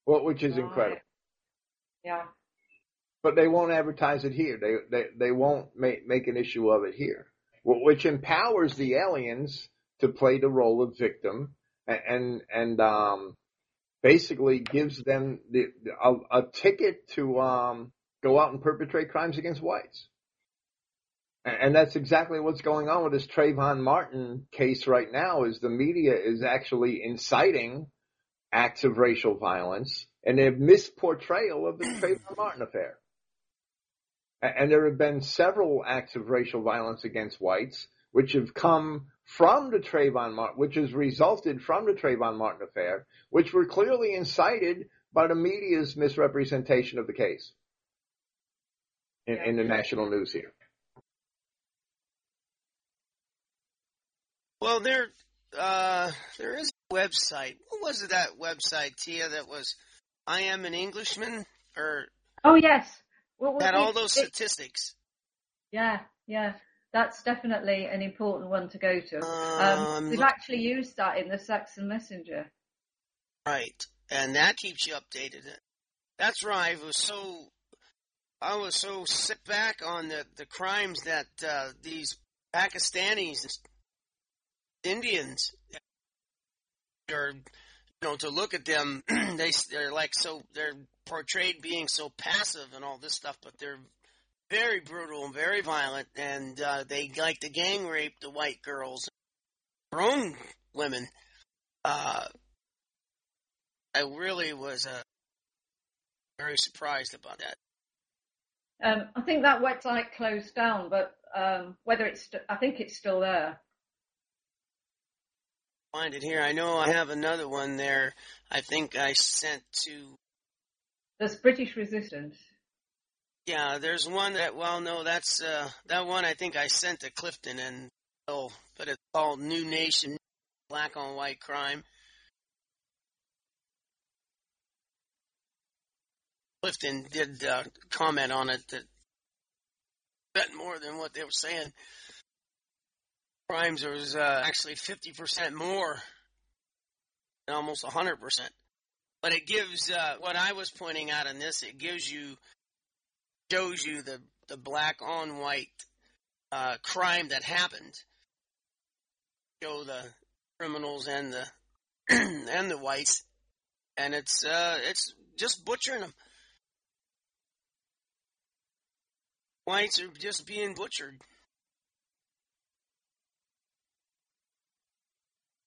Well, which is Right. incredible. Yeah, but they won't advertise it here. They they they won't make make an issue of it here, which empowers the aliens to play the role of victim and and, and um, basically gives them the a, a ticket to um, go out and perpetrate crimes against whites. And that's exactly what's going on with this Trayvon Martin case right now. Is the media is actually inciting acts of racial violence and a misportrayal of the Trayvon Martin affair. And there have been several acts of racial violence against whites, which have come from the Trayvon Martin, which has resulted from the Trayvon Martin affair, which were clearly incited by the media's misrepresentation of the case in, in the national news here. Well, there, uh, there is a website. What was it that website, Tia? That was, I am an Englishman, or Oh yes. Well, had all those it- statistics. yeah, yeah. That's definitely an important one to go to. Um, Um, we've actually used that in the Saxon Messenger. Right, and that keeps you updated. That's right. I was so, I was so sit back on the the crimes that uh, these Pakistanis, Indians, are, know, to look at them, they they're like so they're portrayed being so passive and all this stuff, but they're very brutal and very violent, and uh, they like to gang rape the white girls, their own women. Uh, I really was uh, very surprised about that. Um, I think that website closed down, but um, whether it's, st- I think it's still there. Find it here. I know I have another one there. I think I sent to. There's British Resistance. Yeah, there's one that. Well, no, that's uh, that one. I think I sent to Clifton and oh, but it's called New Nation, Black on White Crime. Clifton did uh, comment on it that bet more than what they were saying. Crimes was uh, actually 50% more, and almost 100%. But it gives uh, what I was pointing out in this. It gives you, shows you the the black on white uh, crime that happened. Show the criminals and the and the whites, and it's uh, it's just butchering them. Whites are just being butchered.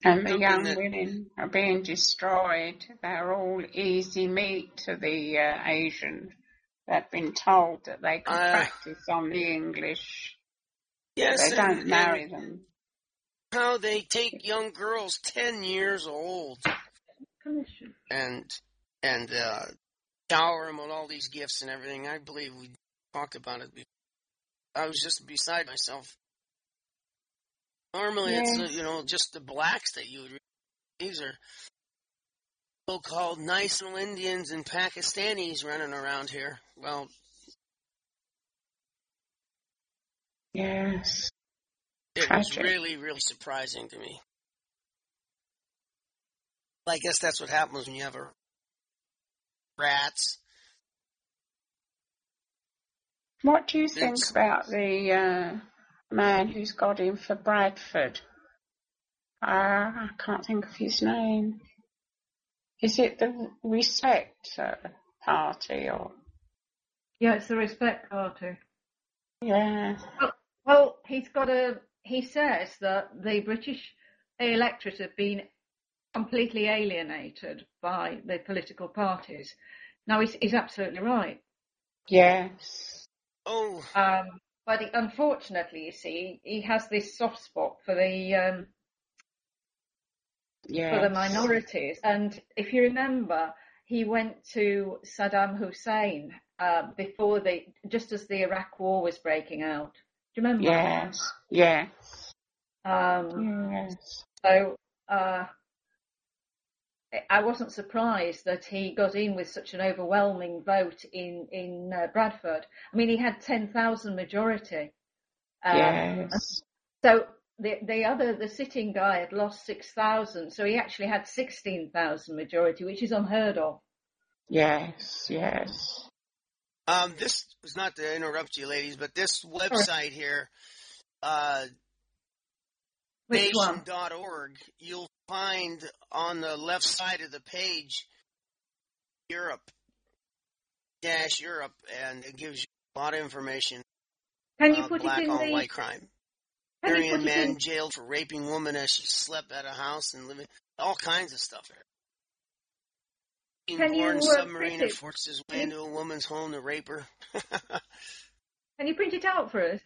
And the young that- women are being destroyed. They're all easy meat to the uh, Asians. They've been told that they can Uh, practice on the English. Yes, They and- don't marry them. how they take young girls ten years old and and uh, shower them with all these gifts and everything. I believe we talked about it. Before. I was just beside myself. Normally, it's Yes. uh, you know just the blacks that you would. Read. These are so-called nice little Indians and Pakistanis running around here. Well, Yes. it was really, really surprising to me. I guess that's what happens when you have a rats. What do you think It's- about the uh, man who's got in for Bradford? Uh, I can't think of his name. Is it the Respect uh, Party or? Yeah, it's the Respect Party. Yeah. Well, he's got a. He says that the British electorate have been completely alienated by the political parties. Now, he's, he's absolutely right. Yes. Oh, Um, but he, unfortunately, you see, he has this soft spot for the um, Yes. for the minorities. And if you remember, he went to Saddam Hussein uh, before the just as the Iraq War was breaking out. Do you remember? Yes. Yes. Um, Yes. So uh, I wasn't surprised that he got in with such an overwhelming vote in in uh, Bradford. I mean, he had ten thousand majority. Um, Yes. So the the other the sitting guy had lost six thousand, so he actually had sixteen thousand majority, which is unheard of. Yes. Yes. Um, this was not to interrupt you, ladies, but this website here, uh, Which one? nation.org, you'll find on the left side of the page Europe dash Europe, and it gives you a lot of information Can you put black it in on the? white crime. You Syrian man in? jailed for raping woman as she slept at a house and living all kinds of stuff here. Can you, Born uh, submarine print it? forced his way into a woman's home to rape her. Can you print it out for us?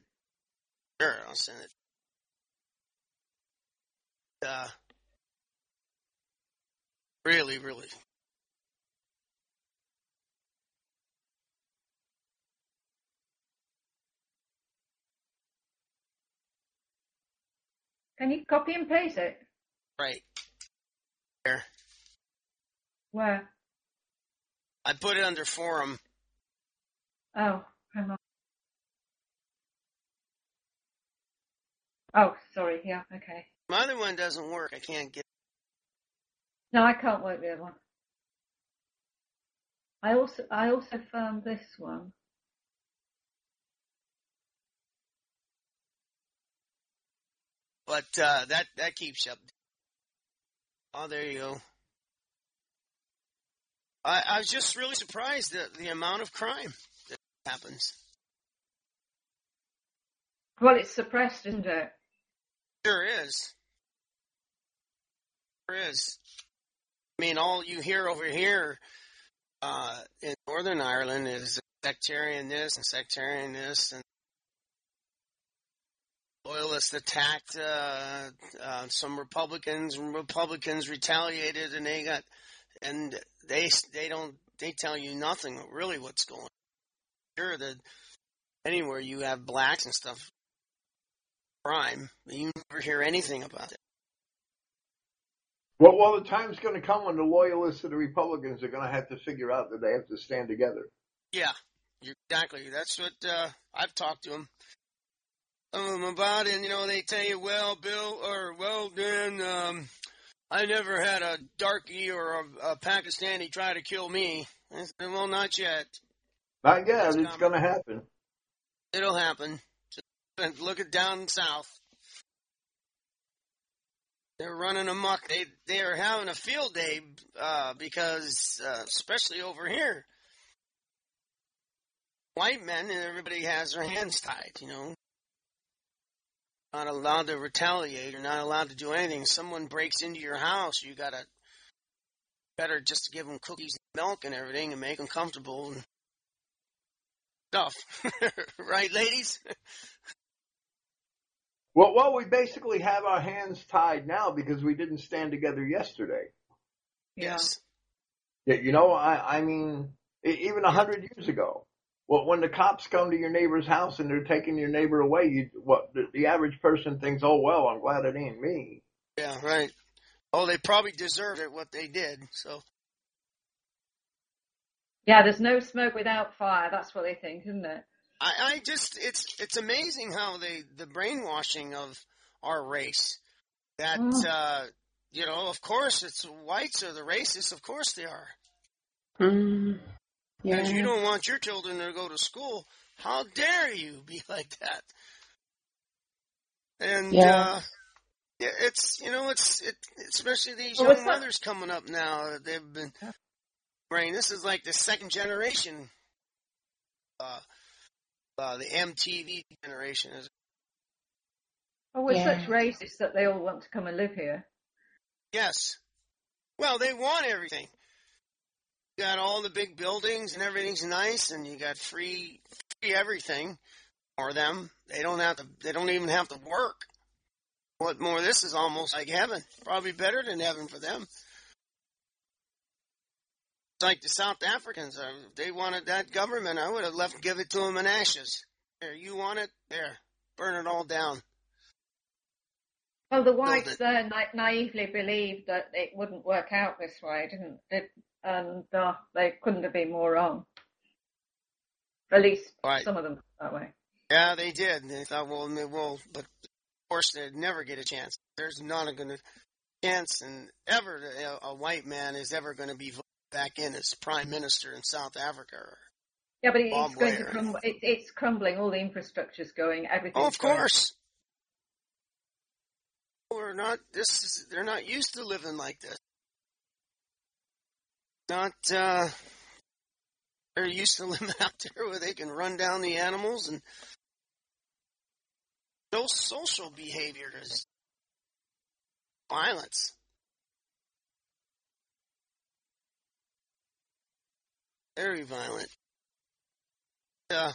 Sure, I'll send it. Uh, really, really. Can you copy and paste it? Right. There. Where? I put it under forum. Oh, hang on. Oh, sorry. Yeah, okay. My other one doesn't work. I can't get. No, I can't work the other one. I also I also found this one. But uh, that that keeps you up. Oh, there you go. I, I was just really surprised at the amount of crime that happens. Well, it's suppressed, isn't it? Sure is. Is. I mean, all you hear over here uh, in Northern Ireland is sectarian this and sectarian this, and loyalists attacked uh, uh, some Republicans. Republicans retaliated, and they got, and they they don't they tell you nothing really what's going. on. Sure, that anywhere you have blacks and stuff, crime, you never hear anything about it. Well, well, the time's going to come when the loyalists of the Republicans are going to have to figure out that they have to stand together. Yeah, exactly. That's what uh, I've talked to them. Them about, and you know, they tell you, well, Bill, or well, Dan, um, I never had a darky or a, a Pakistani try to kill me. I said, well, not yet. Not yet. That's It's going to happen. It'll happen. Just look at down south. They're running amok. They they are having a field day uh, because, uh, especially over here, white men and everybody has their hands tied. You know, not allowed to retaliate or not allowed to do anything. Someone breaks into your house, you gotta better just give them cookies and milk and everything and make them comfortable and stuff. right, ladies? Well, well, we basically have our hands tied now because we didn't stand together yesterday. Yes. Yeah, you know, I, I mean, even a hundred years ago, well, when the cops come to your neighbor's house and they're taking your neighbor away, you, what the, the average person thinks, oh well, I'm glad it ain't me. Yeah, right. Oh, they probably deserved it what they did. So Yeah, there's no smoke without fire. That's what they think, isn't it? I, I just it's it's amazing how they the brainwashing of our race. That Mm. uh you know, of course it's whites are the racists, of course they are. Mm, Because you don't want your children to go to school. How dare you be like that? And Yeah. uh yeah, it's you know, it's it especially these Well, young what's that- mothers coming up now. They've been brain. This is like the second generation. Uh, uh, the MTV generation is. Oh, we're Yeah. such racists that they all want to come and live here. Yes. Well, they want everything. You got all the big buildings and everything's nice, and you got free, free everything for them. They don't have to. They don't even have to work. What more? This is almost like heaven. Probably better than heaven for them. Like the South Africans. uh, If they wanted that government, I would have left, give it to them in ashes. There, you want it? There, burn it all down. Well, the whites there na- naively believed that it wouldn't work out this way, didn't it? And uh, they couldn't have been more wrong. At least Right. some of them that way. Yeah, they did. They thought, well, they- well, but of course they'd never get a chance. There's not a gonna chance, and ever a, a white man is ever going to be voted back in as prime minister in South Africa. Yeah, but it's going to crumble. It, it's crumbling. All the infrastructure's going. Everything. Oh, of course. We're not. This is. They're not used to living like this. Not. uh They're used to living out there where they can run down the animals and no social behavior is violence. Very violent. Uh,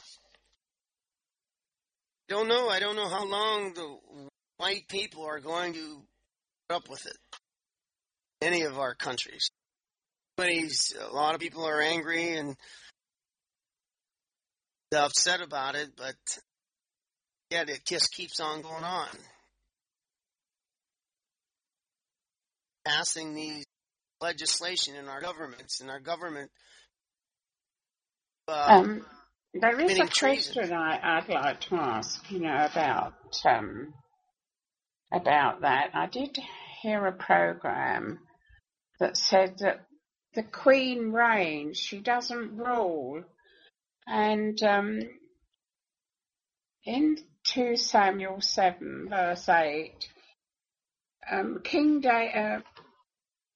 don't know. I don't know how long the white people are going to put up with it. Any of our countries. But a lot of people are angry and upset about it, but yet it just keeps on going on. Passing these legislation in our governments, and our government Um, there is a question I, I'd like to ask, you know, about um, about that. I did hear a program that said that the Queen reigns; she doesn't rule, and um, in two Samuel seven verse eight, um, King da- uh,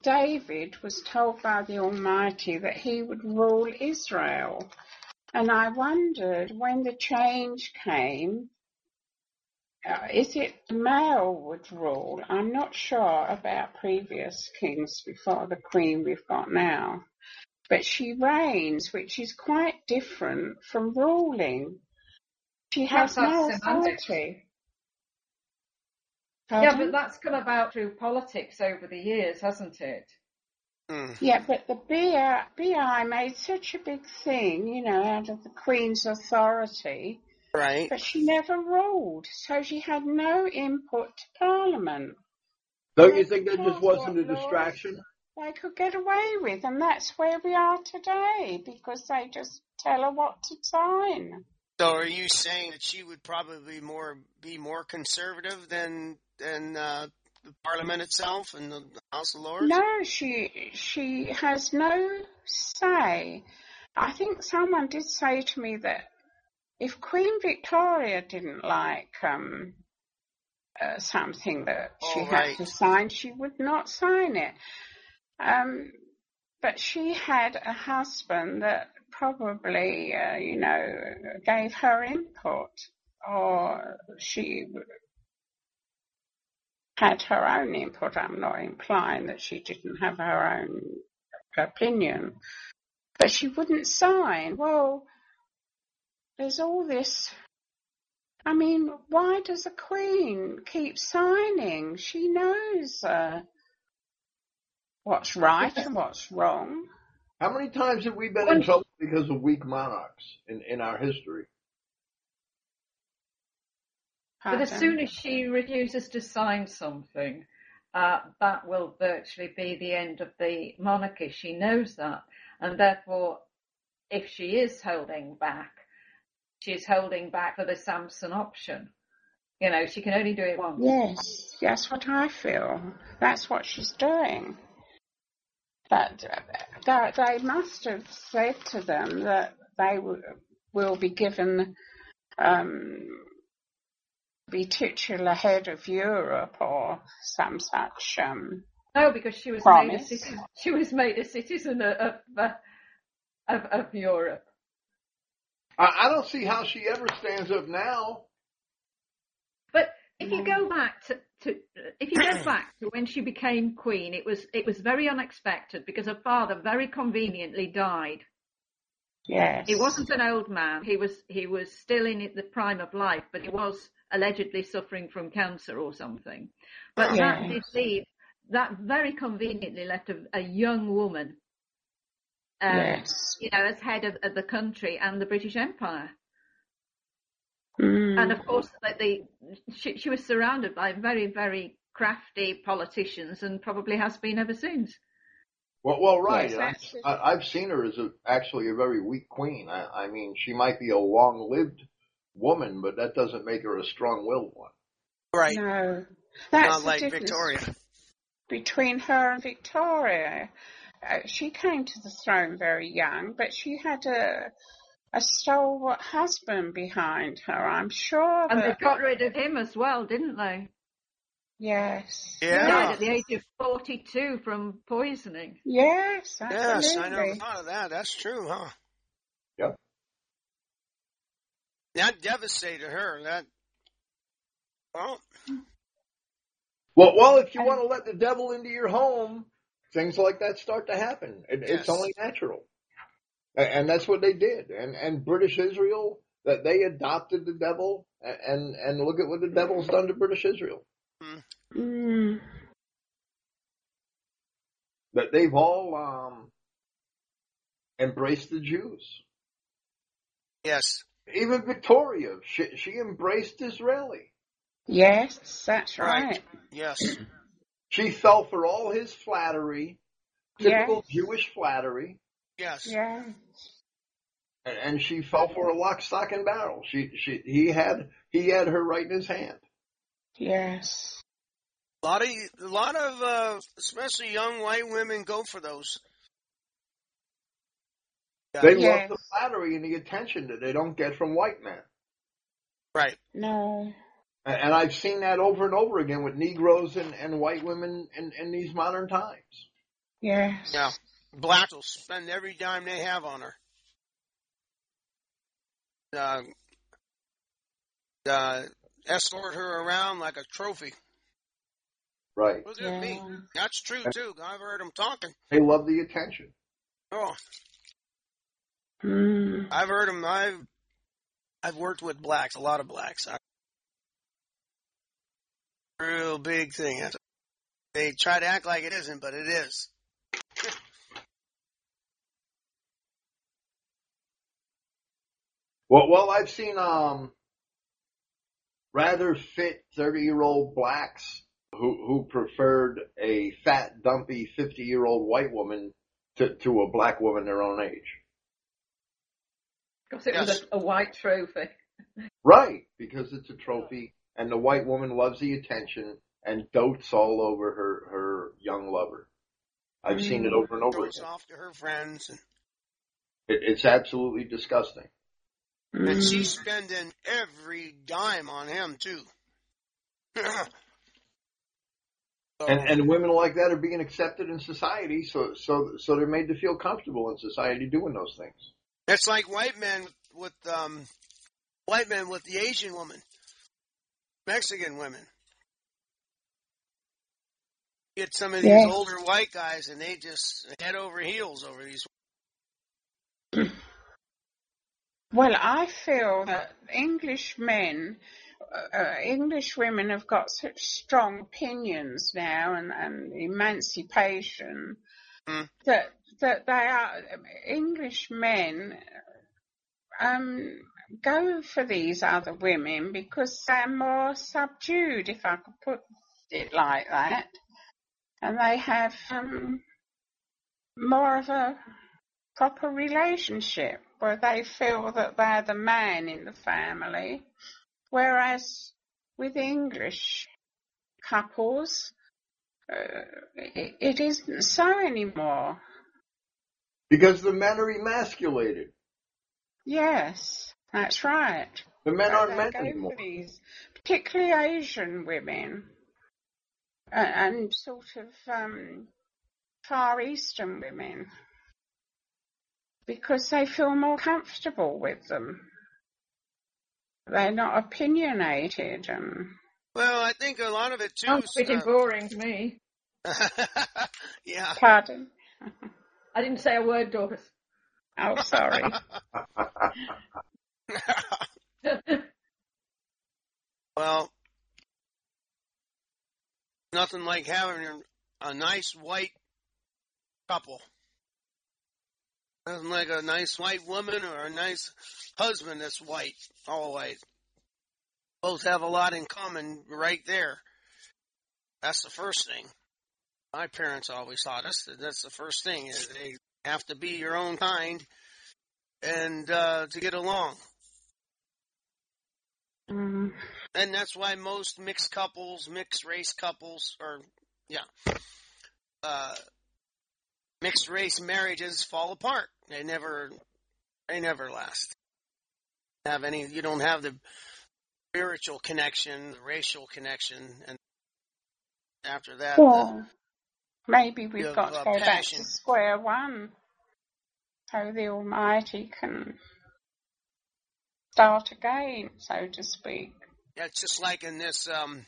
David was told by the Almighty that he would rule Israel. And I wondered when the change came, uh, is it the male would rule? I'm not sure about previous kings before the queen we've got now. But she reigns, which is quite different from ruling. She has Perhaps no that's semantics. authority. Yeah, but that's come about through politics over the years, hasn't it? hmm. Yeah, but the BI, BI made such a big thing, you know, out of the Queen's authority, right. but she never ruled, so she had no input to Parliament. Don't you think that just wasn't a distraction? They could get away with, and that's where we are today, because they just tell her what to sign. So are you saying that she would probably more be more conservative than than uh, the Parliament itself and the House of Lords? No, she she has no say. I think someone did say to me that if Queen Victoria didn't like um, uh, something that she Oh, had to sign, she would not sign it. Um, but she had a husband that probably, uh, you know, gave her input, or she had her own input. I'm not implying that she didn't have her own opinion, but she wouldn't sign. Well, there's all this I mean, why does a queen keep signing? She knows uh, what's right and what's wrong. How many times have we been in trouble because of weak monarchs in, in our history? But as soon as she refuses to sign something, uh, that will virtually be the end of the monarchy. She knows that. And therefore, if she is holding back, she's holding back for the Samson option. You know, she can only do it once. Yes, that's what I feel. That's what she's doing. But they, they must have said to them that they w- will be given, um, be titular head of Europe or some such. Um, No, because she was made a citizen. She was made a citizen of of, uh, of, of Europe. I, I don't see how she ever stands up now. If you go back to, to if you go back to when she became queen, it was it was very unexpected because her father very conveniently died. yes. He wasn't an old man. He was he was still in the prime of life, but he was allegedly suffering from cancer or something. But that Yes. did leave that very conveniently left a, a young woman, um, Yes. you know, as head of, of the country and the British Empire. Mm. And of course, like the she, she was surrounded by very very crafty politicians, and probably has been ever since. Well, well, right. Yes, I, actually. I, I've seen her as a, actually a very weak queen. I, I mean, she might be a long-lived woman, but that doesn't make her a strong-willed one. Right. No. That's Not the like difference Victoria. between her and Victoria. Uh, she came to the throne very young, but she had a a stalwart husband behind her. I'm sure And they got rid of him as well, didn't they? Yes. He Yeah. died at the age of 42 from poisoning. Yes, Yes, I never absolutely. thought of that. That's true, huh? Yep. That devastated her. That. Well, Well, well, if you want to let the devil into your home, things like that start to happen. It, Yes. It's only natural, A- and that's what they did. And and British Israel that they adopted the devil, and and look at what the devil's done to British Israel. Mm. That they've all um, embraced the Jews. yes. Even Victoria, she, she embraced Disraeli. Yes, that's Right. right. Yes. She fell for all his flattery, typical Jewish flattery, Yes. Yeah. and, and she fell for a lock, stock, and barrel. She, she, he had, he had her right in his hand. Yes. A lot of, a lot of, uh, especially young white women go for those. They Yes. love the flattery and the attention that they don't get from white men. Right. No. And, and I've seen that over and over again with Negroes and, and white women in, in these modern times. Yes. Yeah. Blacks will spend every dime they have on her. Uh, uh, escort her around like a trophy. Right. Look at me. That's true too. I've heard them talking. They love the attention. Oh, Mm. I've heard them. I've I've worked with blacks, a lot of blacks. I, real big thing. They try to act like it isn't, but it is. Well, well, I've seen um rather fit thirty year old blacks who who preferred a fat, dumpy fifty year old white woman to to a black woman their own age. Because it Yes. was a, a white trophy. Right, because it's a trophy, and the white woman loves the attention and dotes all over her her young lover. I've seen it over and over Goes again. off to her friends, and, It, it's absolutely disgusting. And Mm. she's spending every dime on him too. So, And and women like that are being accepted in society, so so so they're made to feel comfortable in society doing those things. It's like white men with um, white men with the Asian woman, Mexican women. Get some of these Yes. older white guys, and they just head over heels over these. Well, I feel that English men, uh, English women have got such strong opinions now and, and emancipation Mm. that that they are English men um, go for these other women because they're more subdued, if I could put it like that, and they have um, more of a proper relationship where they feel that they're the man in the family, whereas with English couples, uh, it, it isn't so anymore. Because the men are emasculated. Yes, that's right. The men So aren't men anymore. these, particularly Asian women and, and sort of um, Far Eastern women, because they feel more comfortable with them. They're not opinionated and Well, I think a lot of it too. Sounds is, pretty uh, boring to me. yeah. pardon. I didn't say a word, Doris. Oh, sorry. well, nothing like having a, a nice white couple. Nothing like a nice white woman or a nice husband that's white, all white. Both have a lot in common right there. That's the first thing. My parents always taught us that that's the first thing. is They have to be your own kind and uh, to get along. Mm. and that's why most mixed couples, mixed race couples, or yeah, uh, mixed race marriages fall apart. They never, they never last. Have any? You don't have the spiritual connection, the racial connection, and after that, the, maybe we've the, got to uh, go back to square one, so the Almighty can start again, so to speak. Yeah, it's just like in this um,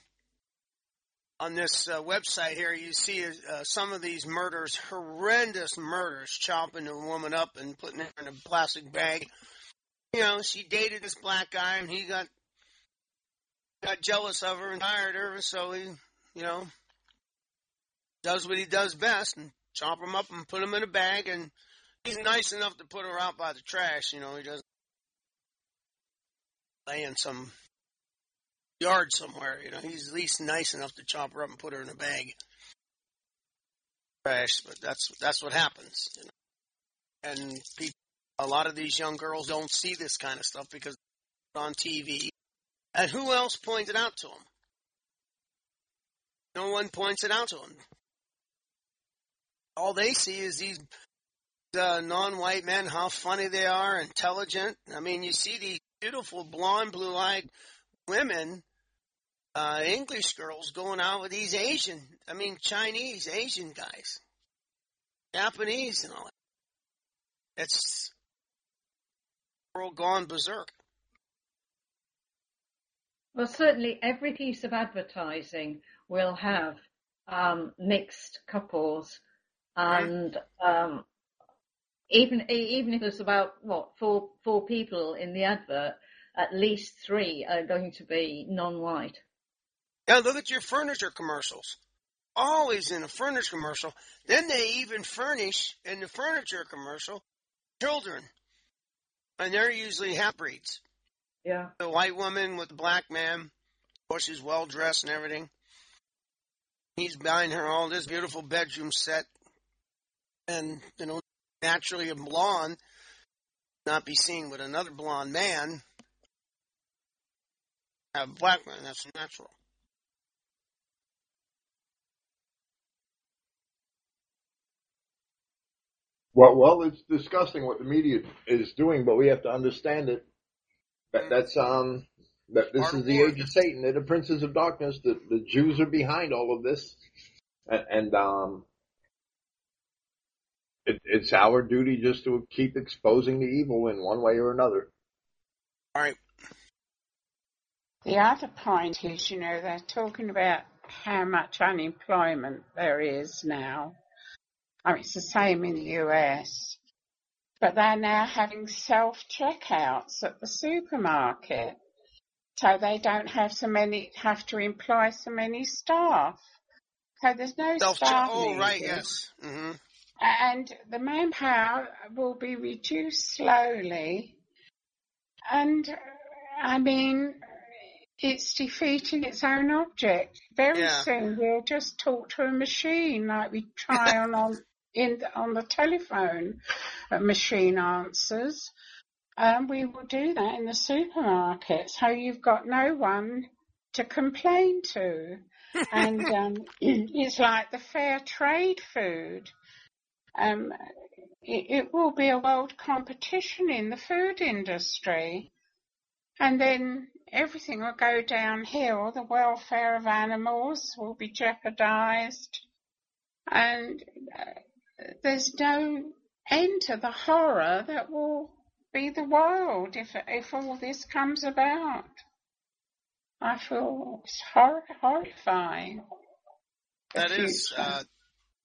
on this uh, website here, you see uh, some of these murders, horrendous murders, chopping a woman up and putting her in a plastic bag. You know, she dated this black guy, and he got got jealous of her and hired her, so he, you know, does what he does best and chop him up and put him in a bag. And he's nice enough to put her out by the trash. You know, he doesn't lay in some yard somewhere. You know, he's at least nice enough to chop her up and put her in a bag. Trash, but that's that's what happens. You know? And people, a lot of these young girls don't see this kind of stuff because on TV. And who else points it out to them? No one points it out to them. All they see is these uh, non-white men, how funny they are, intelligent. I mean, you see these beautiful blonde, blue-eyed women uh, English girls going out with these Asian, I mean Chinese, Asian guys, Japanese and all that. It's world gone berserk. Well, certainly every piece of advertising will have um, mixed couples, and um, even even if there's about what four four people in the advert, at least three are going to be non-white. Now look at your furniture commercials. Always in a furniture commercial. Then they even furnish in the furniture commercial children. And they're usually half breeds. Yeah. The white woman with the black man. Of course, she's well dressed and everything. He's buying her all this beautiful bedroom set. And, you know, naturally a blonde not be seen with another blonde man. A black man, that's natural. Well, well, it's disgusting what the media is doing, but we have to understand it. That, that's um, that this Part is the age of Satan. They're the princes of darkness. The the Jews are behind all of this, and, and um, it, it's our duty just to keep exposing the evil in one way or another. All right. The other point is, you know, they're talking about how much unemployment there is now. I mean, it's the same in the US. but they're now having self checkouts at the supermarket. So they don't have so many, have to employ so many staff. So there's no Self staff. Oh, right. Yes. hmm And the manpower will be reduced slowly. And I mean, it's defeating its own object. Very Yeah. soon we'll just talk to a machine like we try on, on in on the telephone. Machine answers. And we will do that in the supermarket. So you've got no one to complain to. and um, it's like the fair trade food. Um, it, it will be a world competition in the food industry. And then everything will go downhill. The welfare of animals will be jeopardized. And uh, there's no end to the horror that will be the world if, if all this comes about. I feel it's hor- horrifying. That is, uh,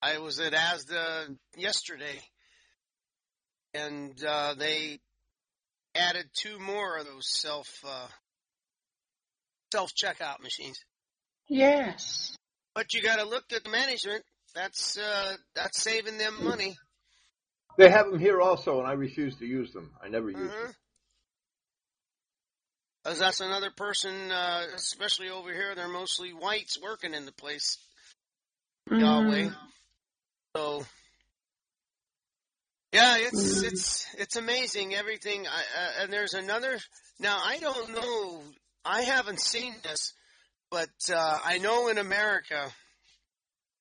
I was at ASDA yesterday, and uh, they added two more of those self uh, self checkout machines. yes. But you got to look at the management. That's uh, that's saving them money. They have them here also, and I refuse to use them. I never use Uh-huh. them. As that's another person, uh, especially over here, they're mostly whites working in the place. Yahweh. Mm. So, yeah, it's it's it's amazing everything. I, uh, and there's another. Now I don't know. I haven't seen this, but uh, I know in America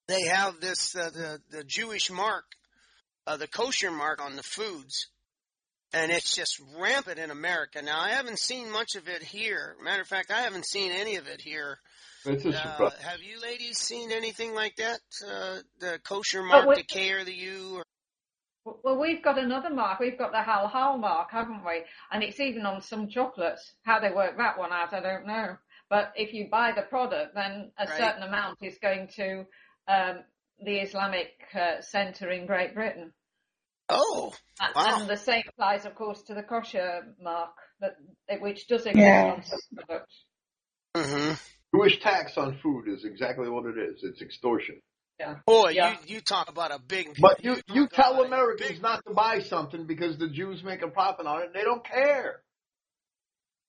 they have this uh, the the Jewish mark, uh, the kosher mark on the foods, and it's just rampant in America. Now I haven't seen much of it here. Matter of fact, I haven't seen any of it here. Uh, have you ladies seen anything like that? Uh, the kosher mark, we- the K or the U? Or, Well, we've got another mark. We've got the halal mark, haven't we? And it's even on some chocolates. How they work that one out, I don't know. But if you buy the product, then a Right. certain amount is going to um, the Islamic uh, Centre in Great Britain. oh, Wow. And the same applies, of course, to the kosher mark, that which does exist on some products. hmm Jewish tax on food is exactly what it is. It's extortion. Yeah. boy, Yeah. you you talk about a big. But you, you talk tell Americans big- not to buy something because the Jews make a profit on it. They don't care.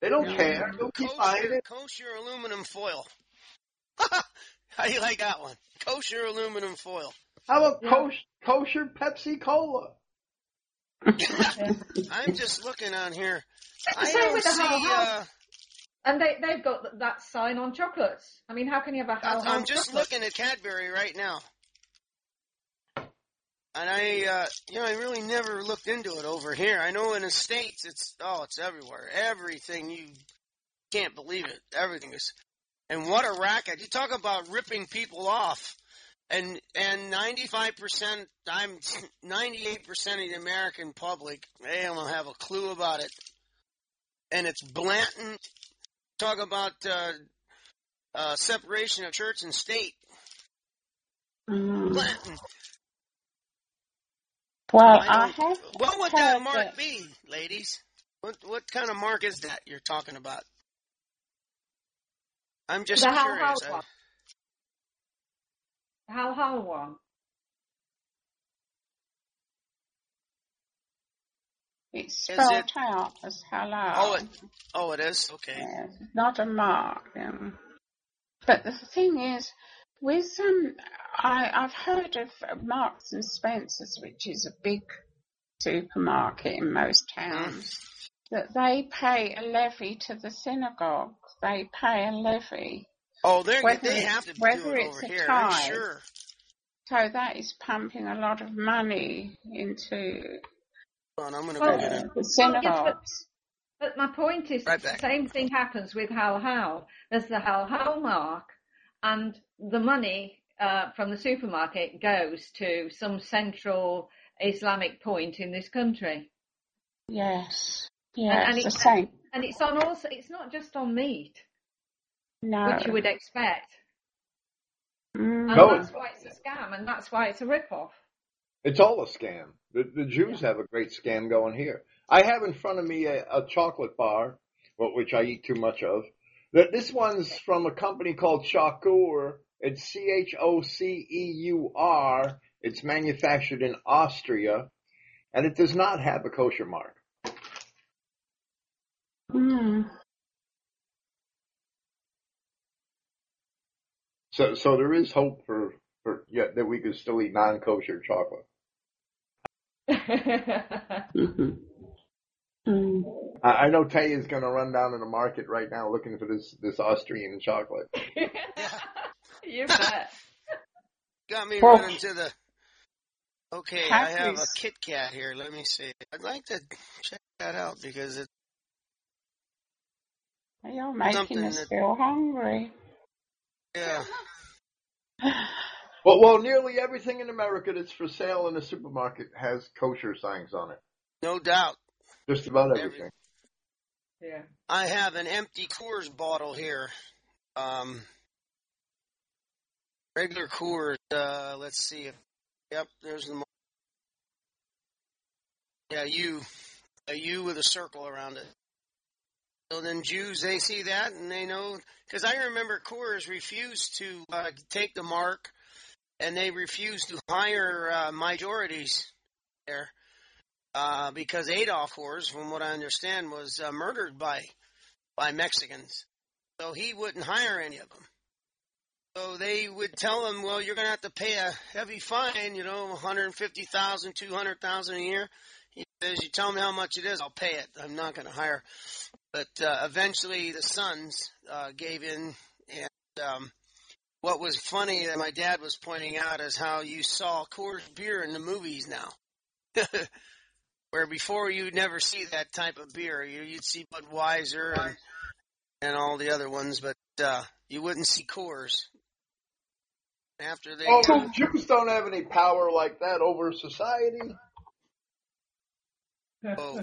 They don't Yeah. care. They'll keep buying it. kosher aluminum foil. How do you like that one? Kosher aluminum foil. How about Yeah. kosher, kosher Pepsi Cola? I'm just looking on here. The I same don't with the see. halal. Uh, And they, they've got that sign on chocolates. I mean, how can you have a Hal I'm Hal I'm just chocolate? looking at Cadbury right now. And I, uh, you know, I really never looked into it over here. I know in the States it's, oh, it's everywhere. Everything, you can't believe it. Everything is, and what a racket. You talk about ripping people off. And, and 95%, I'm 98% of the American public, they don't have a clue about it. And it's blatant. Talk about, uh, uh, separation of church and state. Mm. Blatant. Well, I I What would that mark that- be, ladies? What what kind of mark is that you're talking about? I'm just the Hal curious. Hal I- one. The Hal Hal one. it's Is spelled it- out as halal. oh, it, oh, it is. Okay. Yes, not a mark. Um, but the thing is, with um, I, I've heard of Marks and Spencers, which is a big supermarket in most towns, that they pay a levy to the synagogue. They pay a levy. Oh, they Whether they have to do whether it it's over a here. I'm tithe. sure. So that is pumping a lot of money into Hold on, I'm going to Well, go get it. the Well, yes, synagogues. But my point is, Right the same thing happens with Hal Hal. There's the halal mark, and the money uh, from the supermarket goes to some central Islamic point in this country. Yes. Yes, and it's the same. And it's on also, it's not just on meat, No. which you would expect. Mm. And No. that's why it's a scam, and that's why it's a rip-off. It's all a scam. The, the Jews have a great scam going here. I have in front of me a, a chocolate bar, which I eat too much of. That this one's from a company called Choceur. It's C H O C E U R. It's manufactured in Austria, and it does not have a kosher mark. So, so there is hope for, for yeah, that we could still eat non-kosher chocolate. Mm-hmm. Mm. I, I know Tay is going to run down to the market right now looking for this, this Austrian chocolate. you bet. Got me Well- running to the. Okay, I have a Kit Kat here. Let me see. I'd like to check that out because it. You're making Something us that- feel hungry. Yeah. Well, well, nearly everything in America that's for sale in the supermarket has kosher signs on it. No doubt. Just about everything. Yeah. I have an empty Coors bottle here. Um, regular Coors. Uh, let's see if. Yep, there's the. mo- Yeah, U. A U with a circle around it. So then Jews, they see that and they know. Because I remember Coors refused to uh, take the mark, and they refused to hire uh, majorities there uh, because Adolf Coors, from what I understand, was uh, murdered by by Mexicans. So he wouldn't hire any of them. So they would tell him, well, you're going to have to pay a heavy fine, you know, 150,000, 200,000 a year. He says, you tell me how much it is, I'll pay it. I'm not going to hire. But uh, eventually the sons uh, gave in. And um, what was funny that my dad was pointing out is how you saw Coors beer in the movies now. Where before you'd never see that type of beer. You, you'd see Budweiser and, and all the other ones, but uh, you wouldn't see Coors. After they, Oh, Jews don't have any power like that over society. Oh.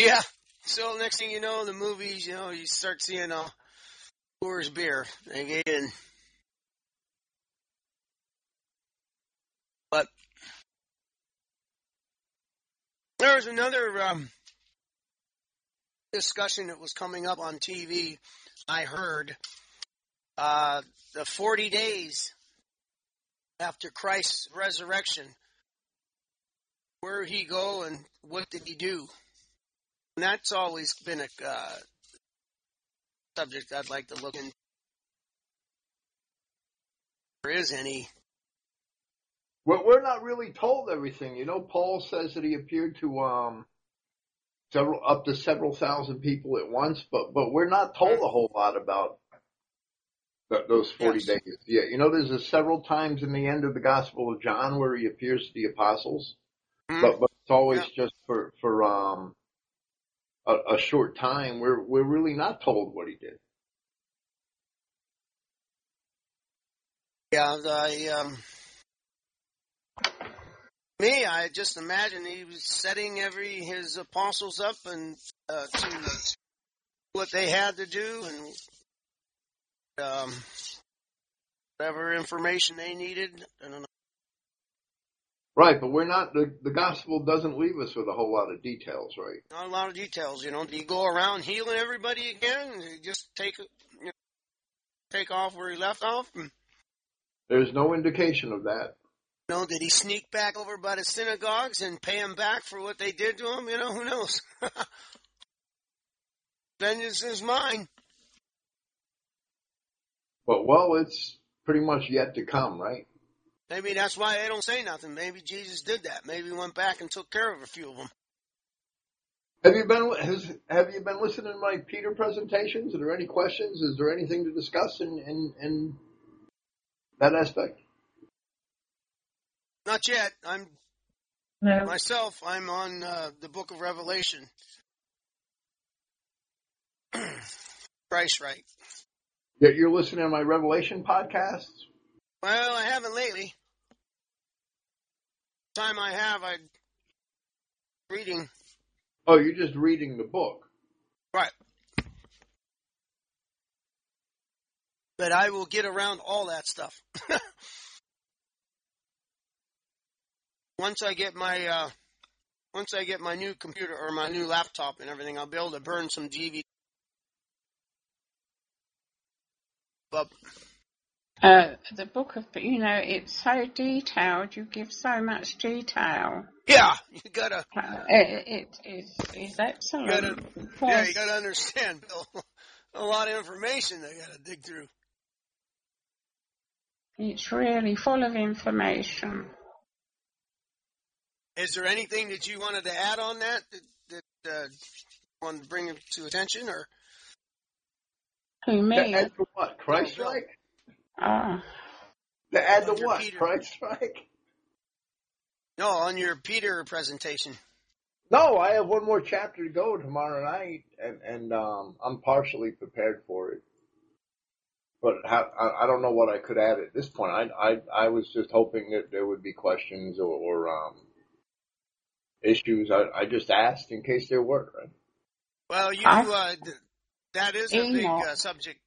yeah. So next thing you know, the movies, you know, you start seeing uh, Coors beer. Get. But there was another um, discussion that was coming up on TV. I heard uh, the 40 days after Christ's resurrection. Where did he go and what did he do? And that's always been a uh, subject I'd like to look into. If there is any. We're, we're not really told everything. You know, Paul says that he appeared to um several up to several thousand people at once, but but we're not told a whole lot about th- those forty Yes. days. Yeah, you know, there's a several times in the end of the Gospel of John where he appears to the apostles, Hmm? but but it's always Yeah. just for for um a, a short time. We're we're really not told what he did. Yeah, I um, me, I just imagine he was setting every his apostles up and uh, to what they had to do and um, whatever information they needed. Know. Right, but we're not the the Gospel doesn't leave us with a whole lot of details, right? Not a lot of details, you know. Do you go around healing everybody again? Just take you know, take off where he left off? Hmm. There's no indication of that. you know, did he sneak back over by the synagogues and pay them back for what they did to him? You know, who knows? Vengeance is mine. But well, it's pretty much yet to come, right? Maybe that's why they don't say nothing. Maybe Jesus did that. Maybe he went back and took care of a few of them. Have you been has have you been listening to my Peter presentations? Are there any questions? Is there anything to discuss in in, in that aspect? Not yet. I'm No. myself. I'm on uh, the Book of Revelation. Christ, right? Yeah, you're listening to my Revelation podcasts. Well, I haven't lately. Time I have, I reading. Oh, you're just reading the book. Right. But I will get around all that stuff. once I get my uh, once I get my new computer or my new laptop and everything, I'll be able to burn some DVD. But Uh, the book of, you know, it's so detailed. You give so much detail. yeah, you gotta Uh, it, it is is excellent. gotta yeah, you gotta understand, Bill. A lot of information I gotta dig through. it's really full of information. Is there anything that you wanted to add on that that, that uh, you wanted to bring to attention, or Who me? add what? Christ No, Bill. strike? Oh, To add the Under what? Peter. Christ strike? no, on your Peter presentation? No, I have one more chapter to go tomorrow night, and and um, I'm partially prepared for it. But how, I, I don't know what I could add at this point. I I I was just hoping that there would be questions or, or um, issues. I, I just asked in case there were. Right? Well, you I- uh, th- that is a big uh, subject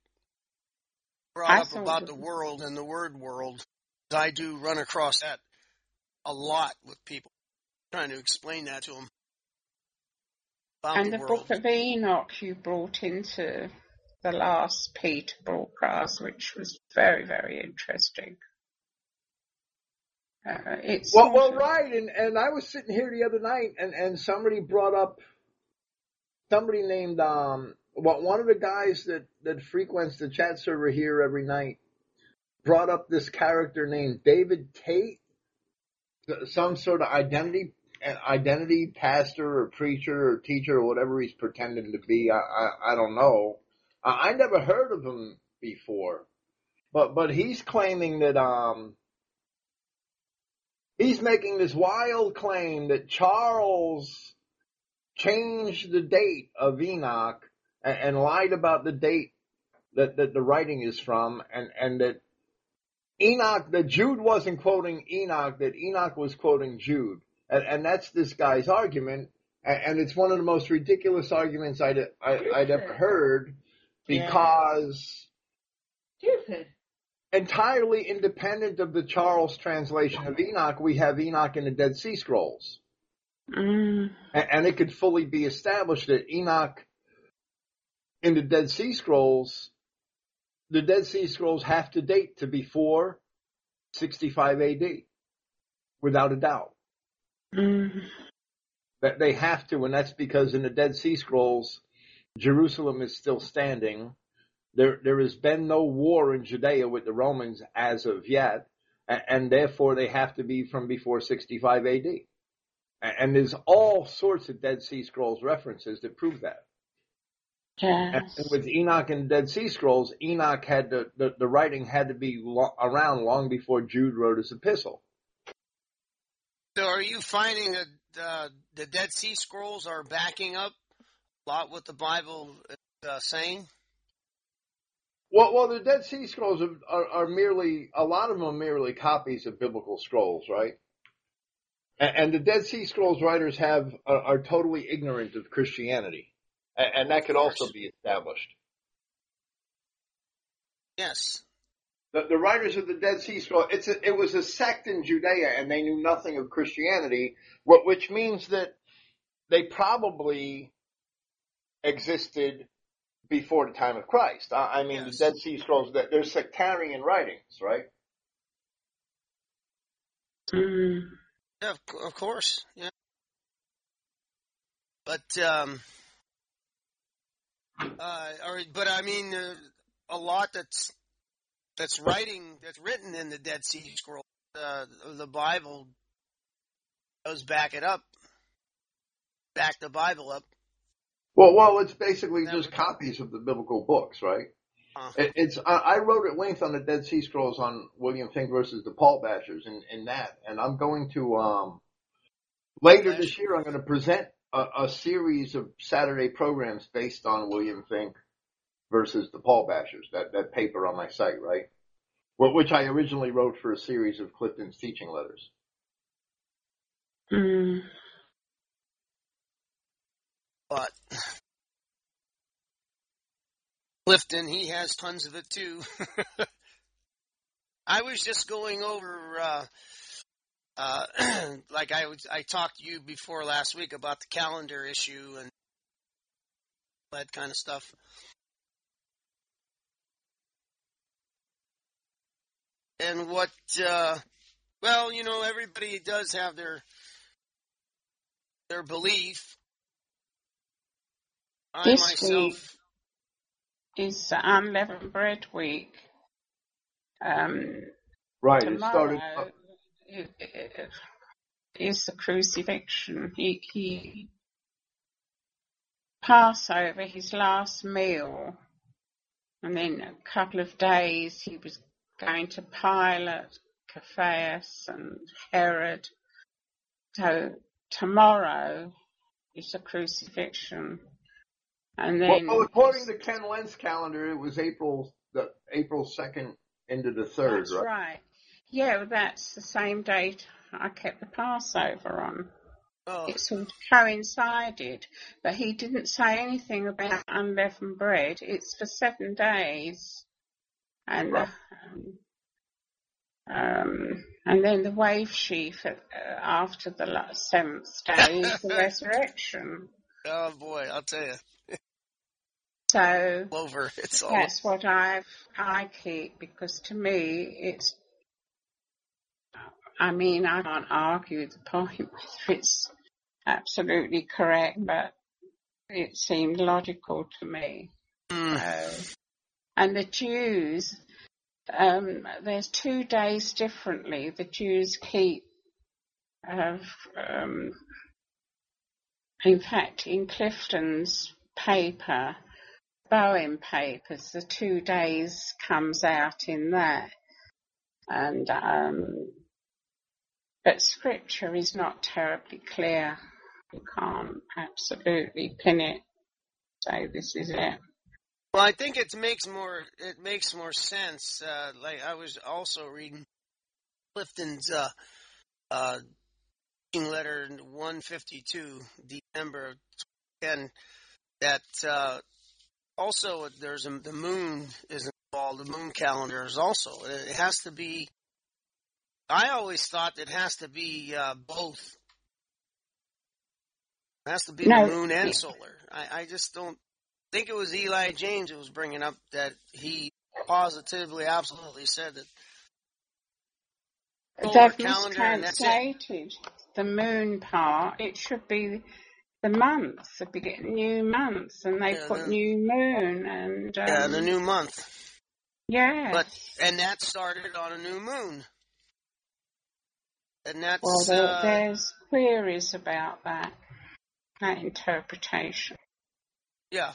brought I up about the world and the word world. I do run across that a lot with people trying to explain that to them about and the, the world. book of Enoch you brought into the last Peter broadcast, which was very, very interesting. Uh, it's Well, well, right. And and I was sitting here the other night, and and somebody brought up somebody named um well one of the guys that that frequents the chat server here every night brought up this character named David Tate, some sort of identity identity pastor or preacher or teacher or whatever he's pretending to be. I I, I don't know. I, I never heard of him before, but but he's claiming that um he's making this wild claim that Charles changed the date of Enoch and, and lied about the date that, that the writing is from and, and that Enoch, that Jude wasn't quoting Enoch, that Enoch was quoting Jude. And, and that's this guy's argument. And, and it's one of the most ridiculous arguments I'd, I, I'd ever heard because Stupid. entirely independent of the Charles translation of Enoch, we have Enoch in the Dead Sea Scrolls. Mm, And, and it could fully be established that Enoch in the Dead Sea Scrolls, the Dead Sea Scrolls have to date to before 65 AD, without a doubt. mm, That they have to, and that's because in the Dead Sea Scrolls, Jerusalem is still standing. There, there has been no war in Judea with the Romans as of yet, and, and therefore they have to be from before 65 AD. And, and there's all sorts of Dead Sea Scrolls references that prove that. And with Enoch and Dead Sea Scrolls, Enoch had to, the, the writing had to be lo- around long before Jude wrote his epistle. So, are you finding that uh, the Dead Sea Scrolls are backing up a lot what the Bible is uh, saying? Well, well, the Dead Sea Scrolls are, are, are merely, a lot of them are merely copies of biblical scrolls, right? And, and the Dead Sea Scrolls writers have, are, are totally ignorant of Christianity. And, and that could also be established. Yes. The, the writers of the Dead Sea Scroll, it's a, it was a sect in Judea and they knew nothing of Christianity, wh- which means that they probably existed before the time of Christ. I, I mean, Yes. the Dead Sea Scrolls, they're they're sectarian writings, right? Mm, Yeah, of, of course. Yeah. But um, uh, or, but I mean, uh, a lot that's that's writing that's written in the Dead Sea Scroll, uh, the Bible goes back it up, back the Bible up. Well, well, it's basically That just copies of the biblical books, right? Uh, It, it's I, I wrote at length on the Dead Sea Scrolls on William Finck versus the Paul Bashers in, in that, and I'm going to um later this year I'm going to present a, a series of Saturday programs based on William Finck versus the Paul Bashers. That that paper on my site, right? Wh- Which I originally wrote for a series of Clifton's teaching letters. mm, but Clifton, he has tons of it too. I was just going over uh, uh, like I I talked to you before last week about the calendar issue and that kind of stuff. And what, uh, well, you know, everybody does have their their belief. I This myself, Is unleavened bread week. Um, Right. It started. Tomorrow i- i- is the crucifixion. He, he Passover, his last meal, and then a couple of days he was going to Pilate, Caiaphas, and Herod. So tomorrow is the crucifixion, and Well, then well, according to Ken Lentz calendar, it was April the April second into the third, that's right? right. Yeah, well, that's the same date I kept the Passover on. oh, it sort of coincided, but he didn't say anything about unleavened bread. It's for seven days, and Right. um, um, and then the wave sheaf uh, after the seventh day is the resurrection. oh boy, I'll tell you, So over. It's all that's what I've I keep because to me it's. I mean, I can't argue the point whether it's absolutely correct, but it seemed logical to me. Mm, So, and the Jews, um, there's two days differently. The Jews keep, of, um, in fact, in Clifton's paper, Bowen papers, the two days comes out in that. And, um, but scripture is not terribly clear. You can't absolutely pin it, say this is it. Well, I think it makes more it makes more sense. Uh, like I was also reading Clifton's uh, uh, letter 152, December of 10, that uh, also there's a, the moon is involved. The moon calendar is also. It has to be. I always thought it has to be uh, both. It has to be No, the moon and solar. I, I just don't think it was Eli James who was bringing up that he positively, absolutely said that They've calendar and that's it. mistranslated the moon part. It should be the month, the begin new month, and they Yeah, put the- new moon and um, Yeah, the new month. yeah. But and that started on a new moon. And that's well, there, uh, there's queries about that that interpretation. yeah.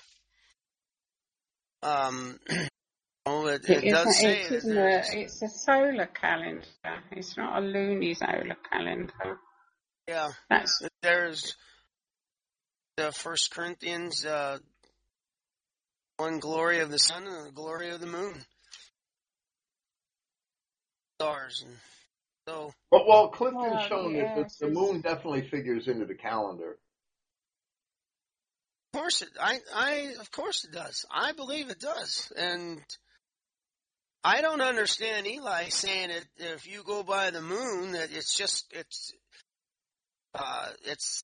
Um, oh, it, It it does isn't, say it that isn't a, it's a solar calendar. It's not a lunisolar calendar. yeah, That's there's the First Corinthians, uh, one glory of the sun and the glory of the moon, stars, and so But well, Clifton's Well, shown that the, the moon definitely figures into the calendar. Of course it. I. I. Of course it does. I believe it does. And I don't understand Eli saying that if you go by the moon, that it's just it's uh it's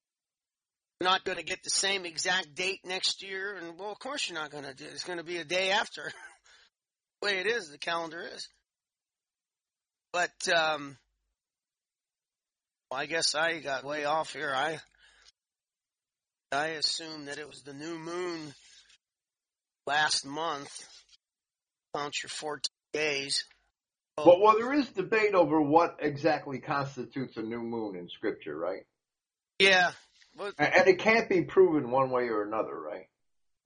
not going to get the same exact date next year. And well, of course you're not going to do. it. It's going to be a day after. the way it is, the calendar is. But um, well, I guess I got way off here. I I assumed that it was the new moon last month. Count your 14 days. Oh, But well, there is debate over what exactly constitutes a new moon in Scripture, right? yeah, but And, and it can't be proven one way or another, right?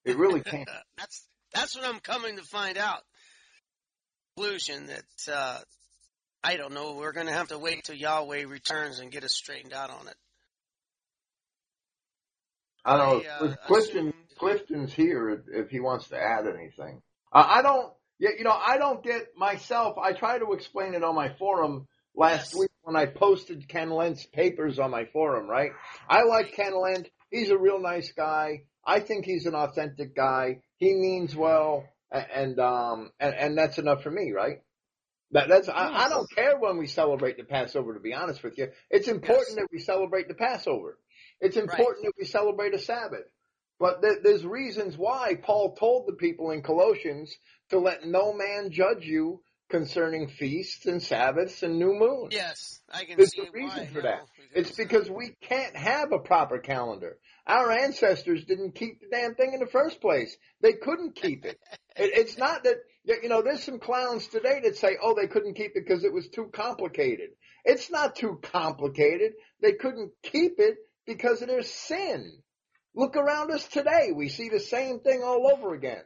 It really can't. that's that's what I'm coming to find out. Conclusion that uh, I don't know. We're going to have to wait till Yahweh returns and get us straightened out on it. I don't know. I, uh, if Clifton, assumed- Clifton's here if, he wants to add anything. Uh, I don't. Yeah, you know, I don't get myself. I try to explain it on my forum last Yes. week when I posted Ken Lent's papers on my forum. Right? I like Ken Lent. He's a real nice guy. I think he's an authentic guy. He means well, and um, and, and that's enough for me, right? That, that's I, I don't care when we celebrate the Passover. To be honest with you, it's important Yes. that we celebrate the Passover. It's important that we celebrate a Sabbath. But th- there's reasons why Paul told the people in Colossians to let no man judge you concerning feasts and Sabbaths and new moons. Yes, I can There's see a reason why for that. It's because we can't have a proper calendar. Our ancestors didn't keep the damn thing in the first place. They couldn't keep it. it it's not that, you know, there's some clowns today that say, oh, they couldn't keep it because it was too complicated. It's not too complicated. They couldn't keep it because of their sin. Look around us today. We see the same thing all over again.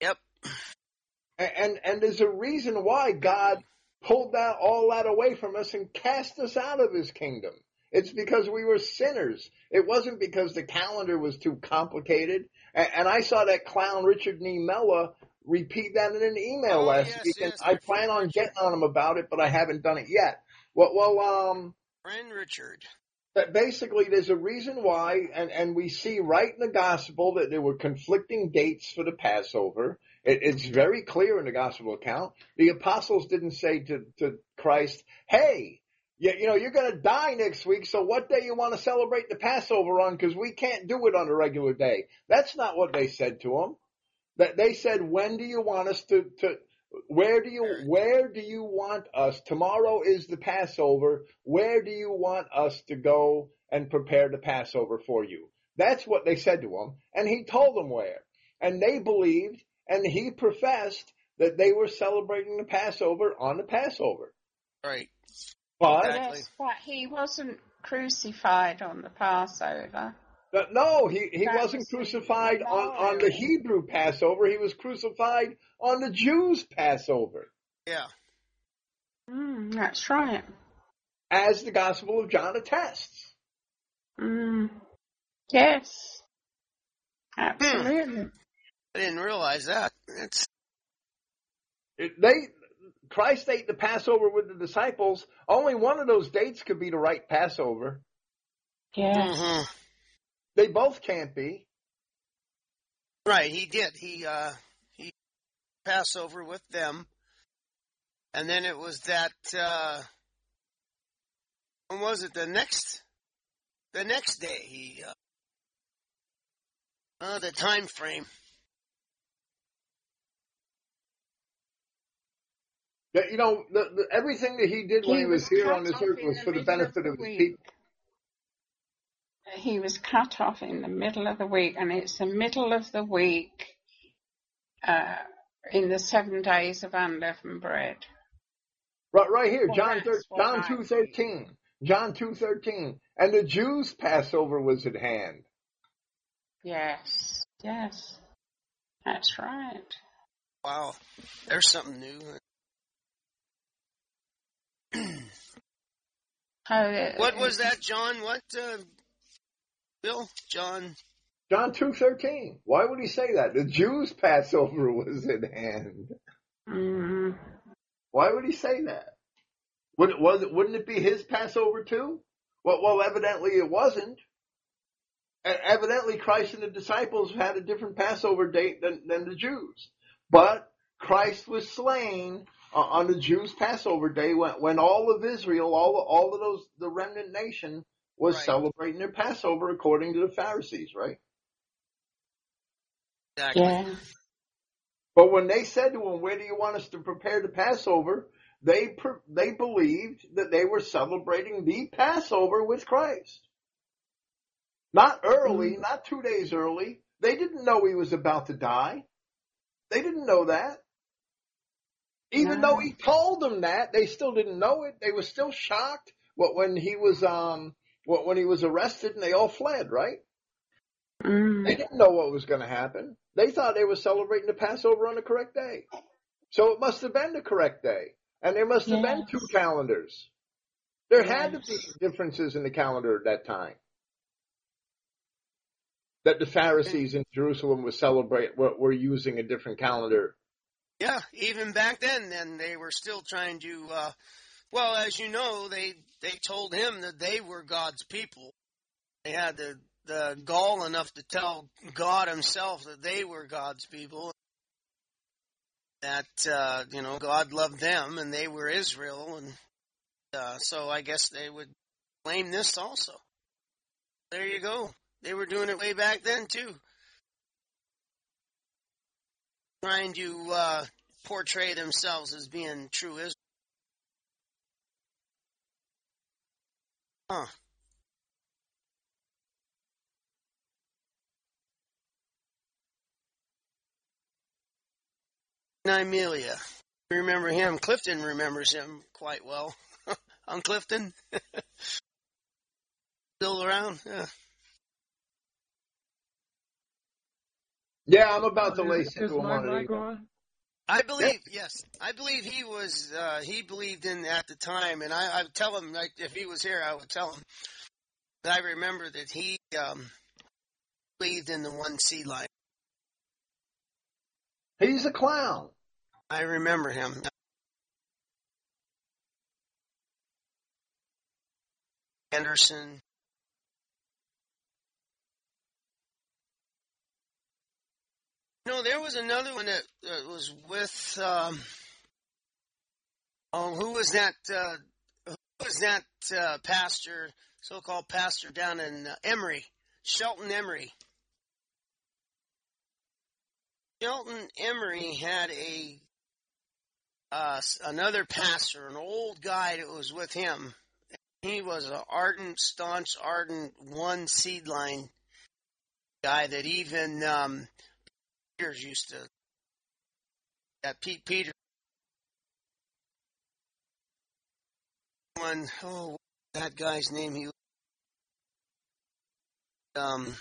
Yep. A- And, and there's a reason why God pulled that all that away from us and cast us out of his kingdom. It's because we were sinners. It wasn't because the calendar was too complicated. And, and I saw that clown Richard Nemella repeat that in an email Oh, last yes, week, and yes, I Richard, plan on getting on him about it, but I haven't done it yet. Well, well, um, Friend Richard. that basically there's a reason why, and, and we see right in the gospel that there were conflicting dates for the Passover. It, it's very clear in the gospel account. The apostles didn't say to, to Christ, hey, you, you know, you're going to die next week, so what day you want to celebrate the Passover on? Because we can't do it on a regular day. That's not what they said to him. That they said, when do you want us to, to where do you where do you want us tomorrow is the passover where do you want us to go and prepare the passover for you that's what they said to him and he told them where and they believed and he professed that they were celebrating the passover on the passover Right. but Exactly. But he wasn't crucified on the Passover. But no he, he That wasn't was the crucified on, on the hebrew passover he was crucified on the jews passover Yeah. Mm, that's right. as the gospel of john attests Mm. Yes. Absolutely. I didn't realize that. It's It- they Christ ate the Passover with the disciples. Only one of those dates could be the right Passover. Yes. Mhm. They both can't be. right. He did. He uh he Passover with them, and then it was that. uh When was it? The next. The next day he. Uh, uh the time frame. That, You know, the, the, everything that he did when he, He was, was here on this earth was for the benefit of the of his week. people. He was cut off in the middle of the week, and it's the middle of the week uh, in the seven days of unleavened bread. Right, right here, Well, John thir- John two thirteen. John two thirteen. And the Jews' Passover was at hand. Yes, yes, that's right. Wow. There's something new. Oh, What was that, John? What, uh, Bill? John? John two thirteen. Why would he say that? The Jews' Passover was at hand. Mm, Why would he say that? Would it, was it, wouldn't it be his Passover too? Well, well, evidently it wasn't. Evidently Christ and the disciples had a different Passover date than, than the Jews. But Christ was slain uh, on the Jews' Passover day when, when all of Israel, all, all of those, the remnant nation was Right. celebrating their Passover according to the Pharisees, right? Exactly. yeah, But when they said to him, "Where do you want us to prepare the Passover?" they per- they believed that they were celebrating the Passover with Christ. Not early, not two days early. They didn't know he was about to die. They didn't know that. Even No. though he told them that, they still didn't know it. They were still shocked wh- when he was um wh- when he was arrested and they all fled. Right? They mm, didn't know what was going to happen. They thought they were celebrating the Passover on the correct day. So it must have been the correct day. And there must have been two calendars. There had to be differences in the calendar at that time. That the Pharisees in Jerusalem were celebrate were, were using a different calendar. Yeah, even back then, then they were still trying to. Uh, well, as you know, they they told him that they were God's people. They had the the gall enough to tell God Himself that they were God's people. that uh, you know God loved them and they were Israel, and uh, so I guess they would claim this also. There you go. They were doing it way back then too, trying to uh, portray themselves as being true Israel. Huh. Nymelia. Remember him. Clifton remembers him quite well. On Clifton. Still around? Yeah. Yeah, I'm about to lay Is, is sickle my on it. on? I believe, yes, I believe he was. Uh, he believed in at the time, and I, I would tell him like if he was here, I would tell him. That I remember that he um, believed in the one sea line. He's a clown. I remember him. Anderson. No, there was another one that uh, was with. Um, oh, who was that? Uh, who was that uh, pastor, so-called pastor down in uh, Emory, Sheldon Emry? Sheldon Emry had a uh, another pastor, an old guy that was with him. He was an ardent, staunch, ardent one seed line guy that even um, Peters used to. That Pete Peters one oh that guy's name he um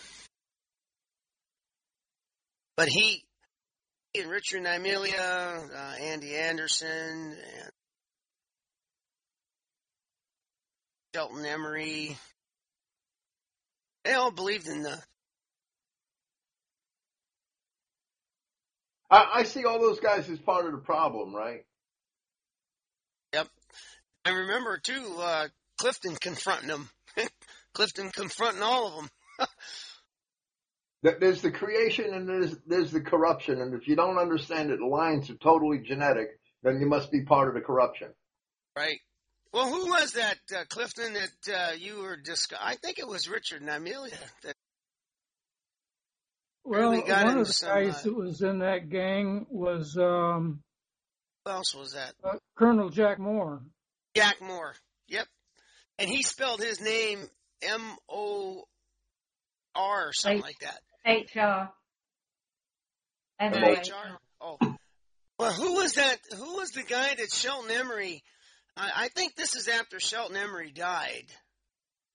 but he and Richard Nymelia, uh, Andy Anderson, and Sheldon Emry, they all believed in the I, I see all those guys as part of the problem, right? Yep. I remember too, uh, Clifton confronting them. Clifton confronting all of them. There's the creation and there's there's the corruption, and if you don't understand that the lines are totally genetic, then you must be part of the corruption. Right. Well, who was that, uh, Clifton, that uh, you were discussing? I think it was Richard Nymelia. That, Well, Really got one of the some, guys uh, that was in that gang was um, who else was that? uh, Colonel Jack Mohr. Jack Mohr. Yep. And he spelled his name M O R or something Right. like that. HR. Right. Oh. Well, who was that? Who was the guy that Sheldon Emry? I, I think this is after Sheldon Emry died.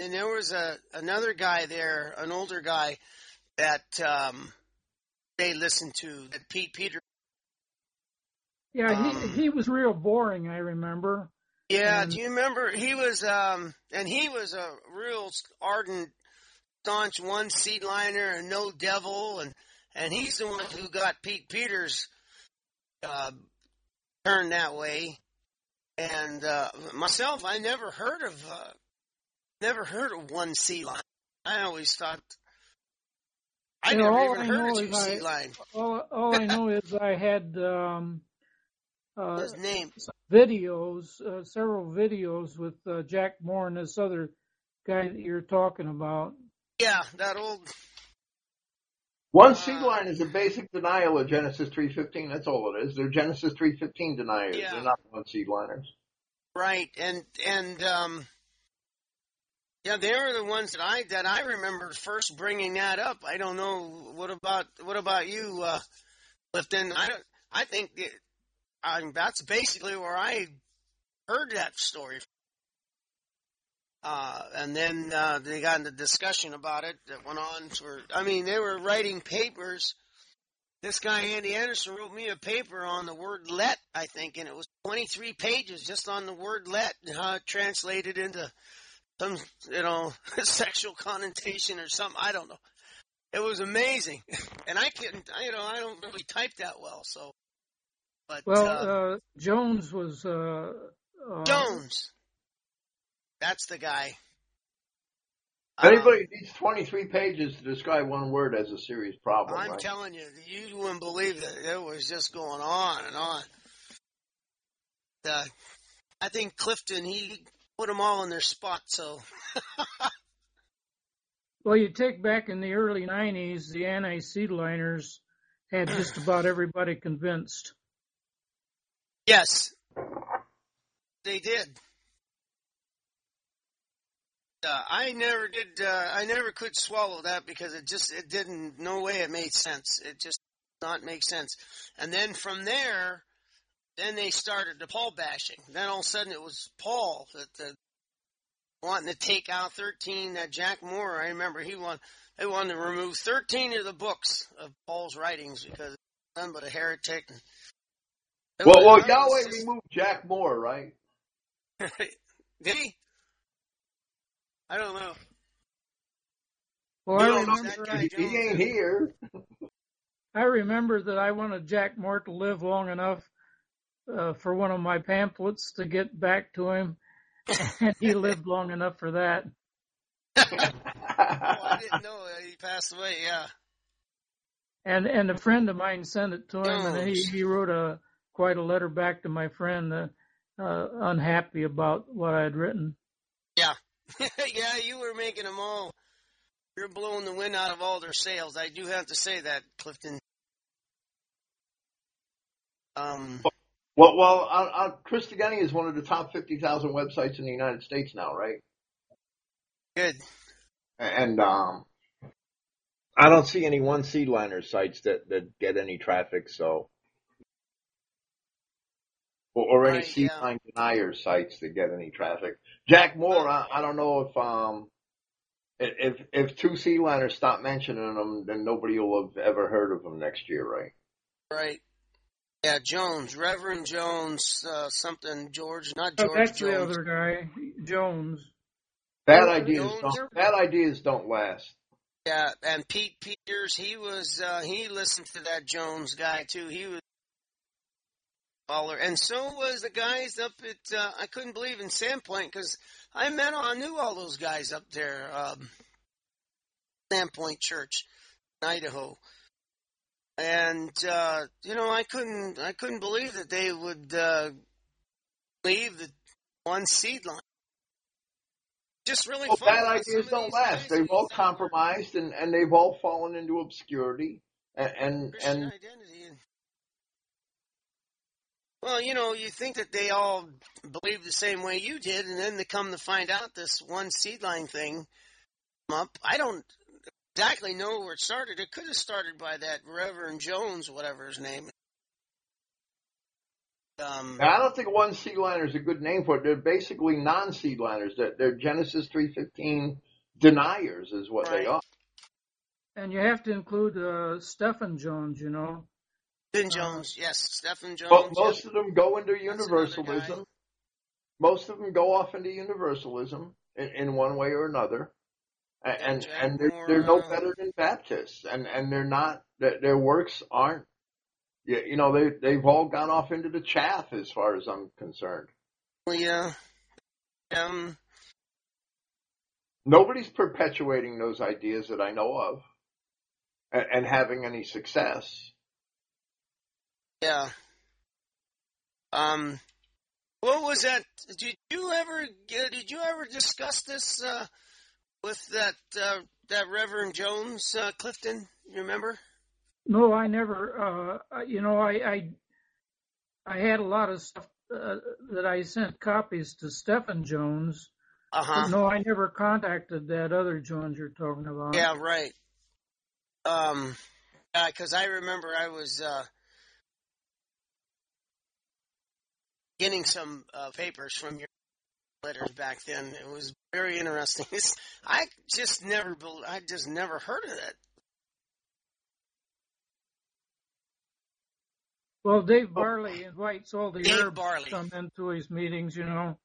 And there was a another guy there, an older guy that um, they listened to. That Pete Peter. Yeah, Um, he he was real boring. I remember. Yeah, And- do you remember? He was, um, and he was a real ardent, staunch one seat liner and no devil, and and he's the one who got Pete Peters uh, turned that way. And uh, myself, I never heard of, uh, never heard of one seat line. I always thought. I You never all even I heard know of two is I- seat line. All all I know is I had um, uh, His name. videos, uh, several videos with uh, Jack Mohr and this other guy that you're talking about. Yeah, that old. One Uh, seed line is a basic denial of Genesis 3.15. That's all it is. They're Genesis 3.15 deniers. Yeah. They're not one seed liners. Right, and and um, yeah, they are the ones that I that I remember first bringing that up. I don't know what about what about you, uh, Clifton? I don't. I think it, I that's basically where I heard that story. Uh, and then uh, they got into discussion about it that went on for. I mean, they were writing papers. This guy Andy Anderson wrote me a paper on the word "let," I think, and it was 23 pages just on the word "let" it translated into some, you know, sexual connotation or something. I don't know. It was amazing, and I couldn't. I, you know, I don't really type that well, so. But Well, uh, uh, Jones was uh, uh, Jones, that's the guy. Um, Anybody needs 23 pages to describe one word as a serious problem, I'm right? telling you, you wouldn't believe it. It was just going on and on. Uh, I think Clifton he put them all in their spot. So Well, you take back in the early 90s, the anti-seedliners had just about everybody convinced. yes, they did. Uh, I never did. Uh, I never could swallow that because it just it didn't. No way it made sense. It just did not make sense. And then from there, then they started the Paul bashing. Then all of a sudden it was Paul that the wanting to take out thirteen. That Jack Mohr, I remember he wanted they wanted to remove thirteen of the books of Paul's writings because none but a heretic. It Well, well, Yahweh oh, just- removed Jack Mohr, right? Did he? I don't know. Well, You I remember, guy. He, he ain't here. I remember that I wanted Jack Mohr to live long enough uh, for one of my pamphlets to get back to him, and he lived long enough for that. Oh, I didn't know he passed away. Yeah. And and a friend of mine sent it to him, and he, he wrote a quite a letter back to my friend, uh, uh, unhappy about what I had written. Yeah, yeah, you were making them all. You're blowing the wind out of all their sails. I do have to say that, Clifton. Um, well, well, uh, uh, Christogenea is one of the top 50,000 websites in the United States now, right? good. And um, I don't see any one seed seedliner sites that, that get any traffic, so. Or, or any Right, yeah. seedline denier sites that get any traffic. Jack Mohr, I, I don't know if um, if if two seedliners stop mentioning them, then nobody will have ever heard of them next year, right? Right. Yeah, Jones, Reverend Jones, uh, something George, not Oh, George that's the other guy, Jones. Bad Well, ideas Jones don't. Bad ideas don't last. Yeah, and Pete Peters, he was uh he listened to that Jones guy too. He was baller, and so was the guys up at uh, I couldn't believe in Sandpoint because I met I knew all those guys up there, um, Sandpoint Church, in Idaho, and uh, you know I couldn't I couldn't believe that they would uh, leave the one seed line. Just really Well, bad ideas don't last. They've all compromised and, and they've all fallen into obscurity. And and, Christian and identity. Well, you know, you think that they all believe the same way you did, and then they come to find out this one seed line thing up. I don't exactly know where it started. It could have started by that Reverend Jones, whatever his name. is. Um, I don't think one seedliner is a good name for it. They're basically non-seedliners. They're, they're Genesis three fifteen deniers, is what they are. And you have to include uh, Stephen Jones, you know. Stephen Jones, yes, Stephen Jones. But yep. most of them go into universalism. Most of them go off into universalism in, in one way or another. And and, they're, they're no uh, better than Baptists, and and they're not. Their, their works aren't. You, you know, they they've all gone off into the chaff, as far as I'm concerned. Yeah. Um, Nobody's perpetuating those ideas that I know of, and, and having any success. Yeah. Um, what was that? Did you ever did you ever discuss this uh, with that uh, that Reverend Jones uh, Clifton? You remember? No, I never. Uh, you know, I, I I had a lot of stuff uh, that I sent copies to Stephen Jones. Uh huh. No, I never contacted that other Jones you're talking about. Yeah, right. Um, because I remember I was uh, getting some uh, papers from your letters back then. It was very interesting. It's, I just never, I just never heard of that. Well, Dave Barley invites all the Dave Barley. to come into his meetings. You know,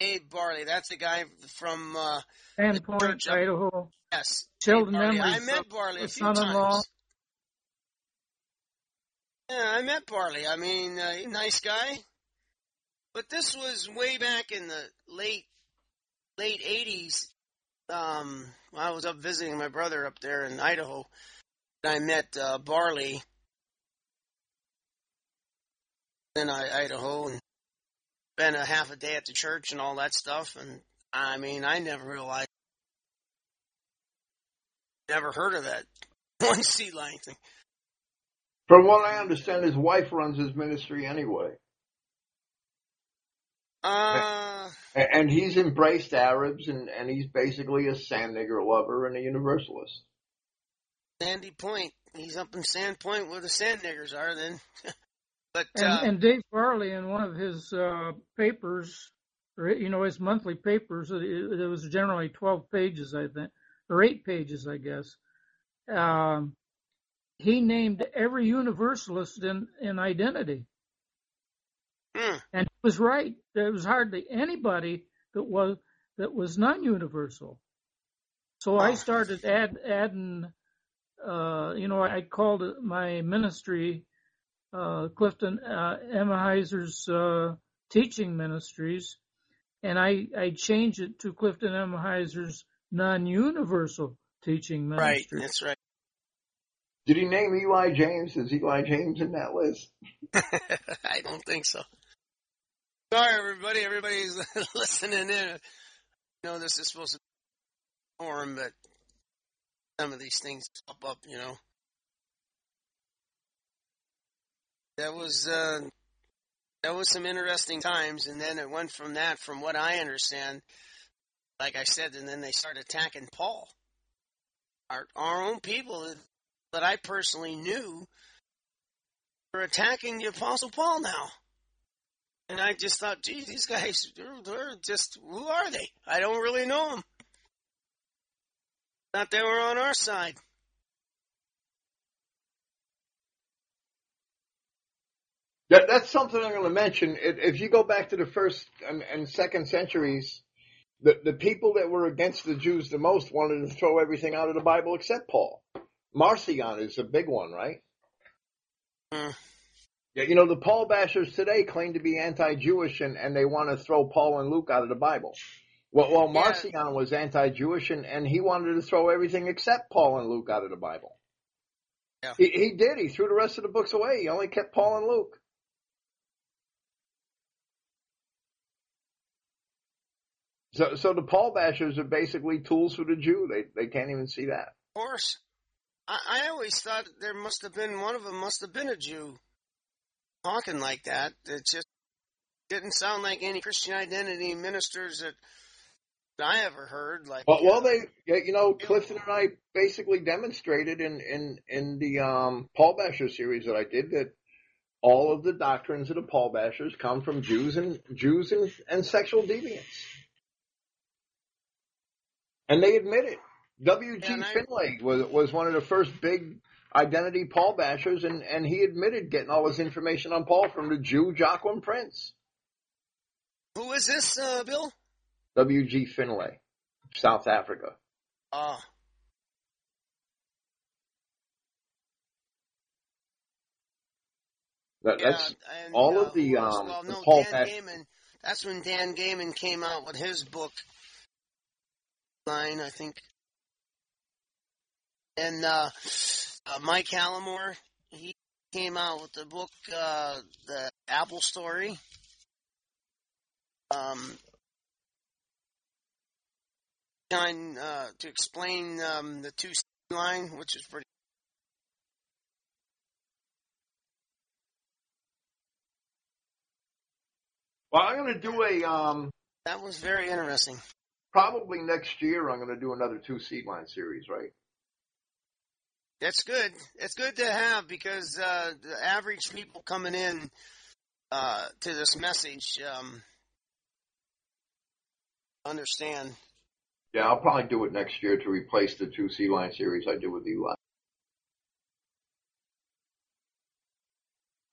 Abe Barley, that's the guy from uh, Sandpoint, Idaho. yes. Abe Barley. I met Barley a few times. Yeah, I met Barley. I mean, uh, a nice guy. But this was way back in the late late '80s. um, I was up visiting my brother up there in Idaho, and I met uh, Barley in Idaho, and spent a half a day at the church and all that stuff. And I mean, I never realized, never heard of that one sea lion thing. From what I understand, his wife runs his ministry anyway. Uh, And he's embraced Arabs and, and he's basically a sand nigger lover and a universalist. Sandy Point. He's up in Sand Point where the sand niggers are. Then, but And, uh, and Dave Barley, in one of his uh, papers, or you know, his monthly papers, it, it was generally 12 pages, I think, or eight pages, I guess. Um, he named every universalist in, in identity. hmm, And he was right. There was hardly anybody that was that was non-universal. So I Oh. started add, adding, uh, you know, I called my ministry, uh, Clifton uh, Emahiser's uh, teaching ministries, and I I changed it to Clifton Emahiser's non-universal teaching ministries. right. ministry. That's right. Did he name Eli James? Is Eli James in that list? I don't think so. Sorry, everybody. Everybody's listening in. I know this is supposed to be forum, but some of these things pop up, you know. That was uh, that was some interesting times, and then it went from that, from what I understand, like I said, and then they started attacking Paul. Our our own people that I personally knew were attacking the Apostle Paul now. And I just thought, gee, these guys, they're, they're just, who are they? I don't really know them. Thought they were on our side. That, that's something I'm going to mention. If, if you go back to the first and, and second centuries, the, the people that were against the Jews the most wanted to throw everything out of the Bible except Paul. Marcion is a big one, right? Mm. Yeah, you know, the Paul bashers today claim to be anti-Jewish and, and they want to throw Paul and Luke out of the Bible. Well, well Yeah. Marcion was anti-Jewish and, and he wanted to throw everything except Paul and Luke out of the Bible. Yeah. He, he did. He threw the rest of the books away. He only kept Paul and Luke. So, so the Paul bashers are basically tools for the Jew. They, they can't even see that. Of course. I, I always thought there must have been, one of them must have been a Jew talking like that. It just didn't sound like any Christian identity ministers that I ever heard. Like, Well, well, uh, they, you know, Clifton and I basically demonstrated in, in, in the, um, Paul Basher series that I did that all of the doctrines of the Paul Bashers come from Jews and, Jews and, and sexual deviants. And they admit it. W.G. And Finlay was, was one of the first big identity Paul Bashers and, and he admitted getting all his information on Paul from the Jew Joachim Prinz. who is this, uh, Bill? W.G. Finlay, South Africa. Oh, That, yeah. that's, and, all uh, of the, um, well, the no, Paul Dan Bash- Gayman. That's when Dan Gayman came out with his book line, I think. And uh, uh, Mike Hallamore, he came out with the book, uh, the Apple Story. Um, trying uh, to explain um, the two line, which is pretty. well, I'm going to do a, um, That was very interesting. probably next year I'm going to do another two seed line series, right? That's good. It's good to have because uh, the average people coming in uh, to this message um, understand. Yeah, I'll probably do it next year to replace the two C line series I did with Eli.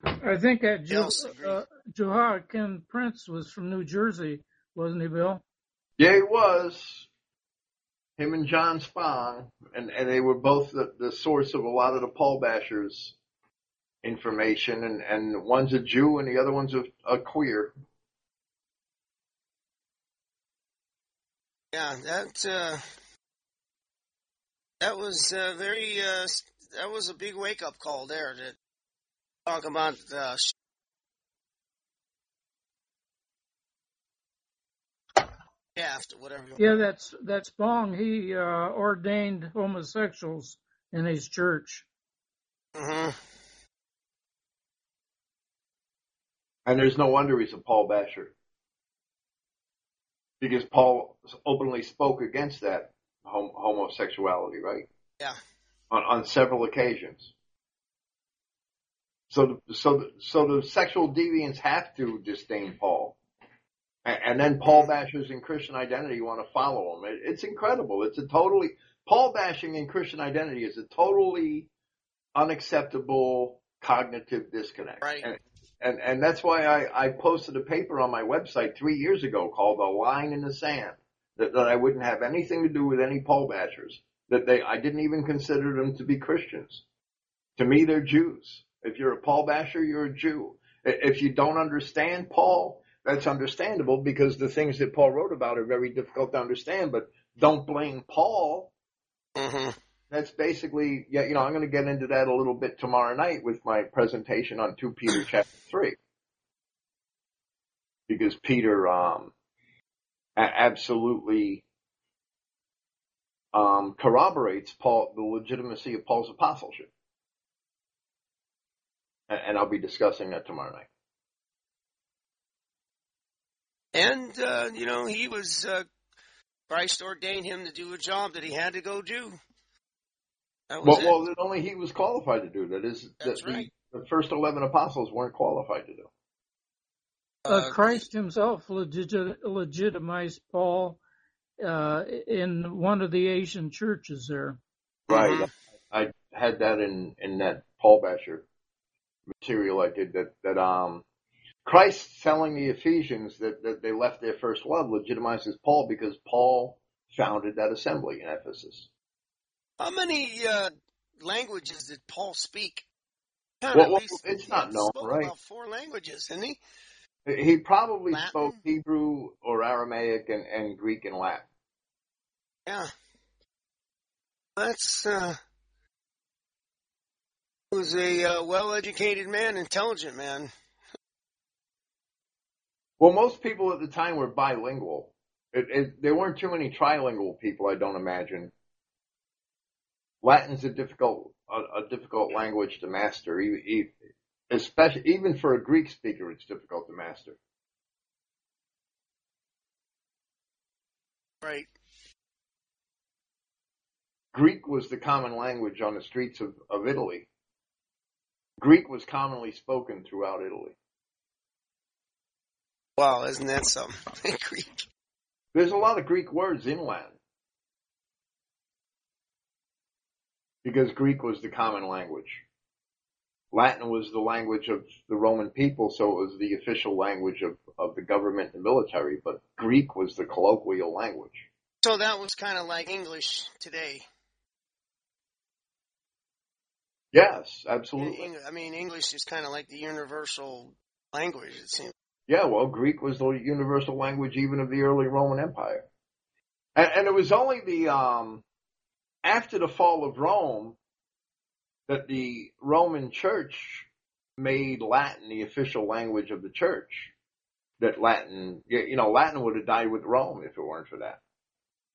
I think that Jo- Yes, agreed. uh, Joachim Prinz was from New Jersey, wasn't he, Bill? Yeah, he was. Him and John Spong, and, and they were both the, the source of a lot of the Paul Bashers information, and, and one's a Jew and the other one's a, a queer. Yeah, that uh, That was uh, very. Uh, that was a big wake up call there to talk about uh, shaft whatever. you- Yeah, that's that's Spong. He uh, ordained homosexuals in his church. Mhm. And there's no wonder he's a Paul basher. Because Paul openly spoke against that hom- homosexuality, right? Yeah. On, on several occasions. So, the, so, the, so the sexual deviants have to disdain Paul. And, then Paul bashers and Christian identity want to follow him. It, it's incredible. It's a totally, Paul bashing and Christian identity is a totally unacceptable cognitive disconnect. Right. And, and and that's why I, I posted a paper on my website three years ago called "A Line in the Sand" that, that I wouldn't have anything to do with any Paul bashers. That they I didn't even consider them to be Christians. To me, they're Jews. If you're a Paul basher, you're a Jew. If you don't understand Paul, that's understandable because the things that Paul wrote about are very difficult to understand. But don't blame Paul Mhm. that's basically, yeah, you know, I'm going to get into that a little bit tomorrow night with my presentation on 2 Peter chapter 3. Because Peter, um, absolutely, um, corroborates Paul, the legitimacy of Paul's apostleship. And, and I'll be discussing that tomorrow night. And uh, you know, he was uh, Christ ordained him to do a job that he had to go do. That was Well, it. well, that only he was qualified to do that is that That's the, right. the first 11 apostles weren't qualified to do. Uh, Christ himself legit, legitimized Paul uh, in one of the Asian churches there. Right. Mhm. I had that in, in that Paul Basher material I did that, that, um, Christ telling the Ephesians that, that they left their first love legitimizes Paul because Paul founded that assembly in Ephesus. How many uh, languages did Paul speak? God, Well, well, it's he not known, spoke right? About four languages, didn't he? He probably Latin? spoke Hebrew or Aramaic and, and Greek and Latin. Yeah. That's uh he was a uh, well-educated man, intelligent man. Well, most people at the time were bilingual. It, it, there weren't too many trilingual people, I don't imagine. Latin's a difficult, a, a difficult language to master, e- e- especially even for a Greek speaker, it's difficult to master. Right. Greek was the common language on the streets of, of Italy. Greek was commonly spoken throughout Italy. Wow, isn't that something? Greek. There's a lot of Greek words in Latin. Because Greek was the common language. Latin was the language of the Roman people, so it was the official language of, of the government and military, but Greek was the colloquial language. So that was kind of like English today. Yes, absolutely. I mean, English is kind of like the universal language. It seems. Yeah, well, Greek was the universal language even of the early Roman Empire. And, and it was only the, um, after the fall of Rome that the Roman church made Latin the official language of the church. That Latin, you know, Latin would have died with Rome if it weren't for that.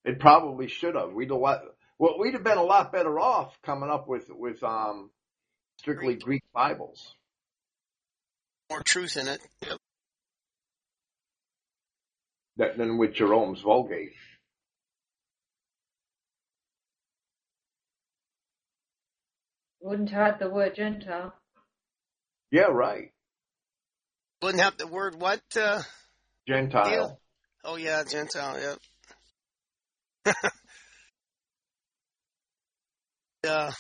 It probably should have. We'd a lot, well, we'd have been a lot better off coming up with, with, um, strictly Greek Bibles. More truth in it. Yep. Than than with Jerome's Vulgate. Wouldn't have the word Gentile. Yeah, right. Wouldn't have the word what? Uh, Gentile. oh yeah, Gentile. Yep. uh,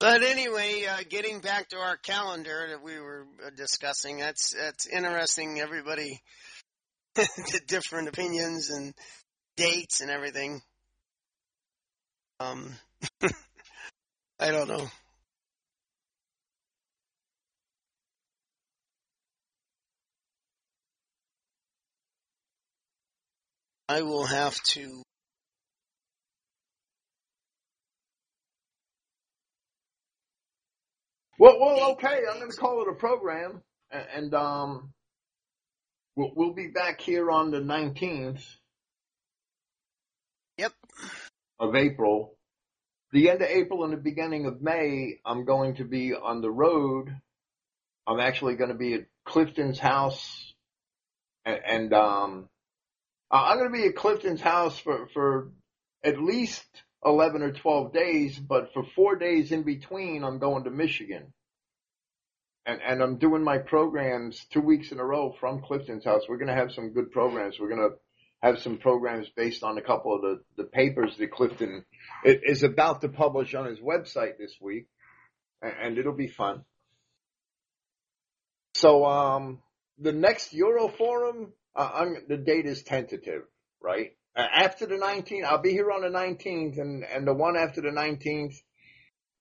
but anyway, uh, getting back to our calendar that we were uh, discussing, that's that's interesting. Everybody, the different opinions and dates and everything. Um, I don't know. I will have to Well, well, okay. I'm going to call it a program, and, and um, we'll, we'll be back here on the 19th Yep. of April. The end of April and the beginning of May, I'm going to be on the road. I'm actually going to be at Clifton's house, and, and um, I'm going to be at Clifton's house for for at least 11 or 12 days, but for four days in between, I'm going to Michigan. And, and I'm doing my programs two weeks in a row from Clifton's house. We're going to have some good programs. We're going to have some programs based on a couple of the, the papers that Clifton is about to publish on his website this week. And, it'll be fun. So, um, the next Euroforum, uh, I'm, the date is tentative, right? Uh, after the 19th, I'll be here on the 19th and, and the one after the 19th,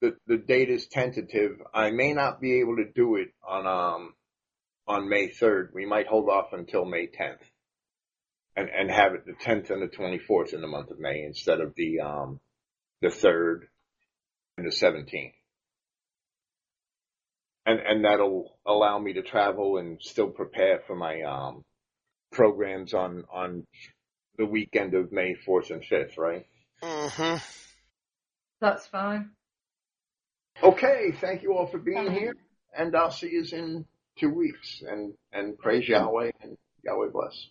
the, the date is tentative. I may not be able to do it on, um, on May 3rd. We might hold off until May 10th and, and have it the 10th and the 24th in the month of May instead of the, um, the 3rd and the 17th. And, and that'll allow me to travel and still prepare for my, um, programs on, on the weekend of May 4th and 5th, right? Mm-hmm. That's fine. Okay, thank you all for being here, and I'll see you in two weeks. And and praise Yahweh and Yahweh bless.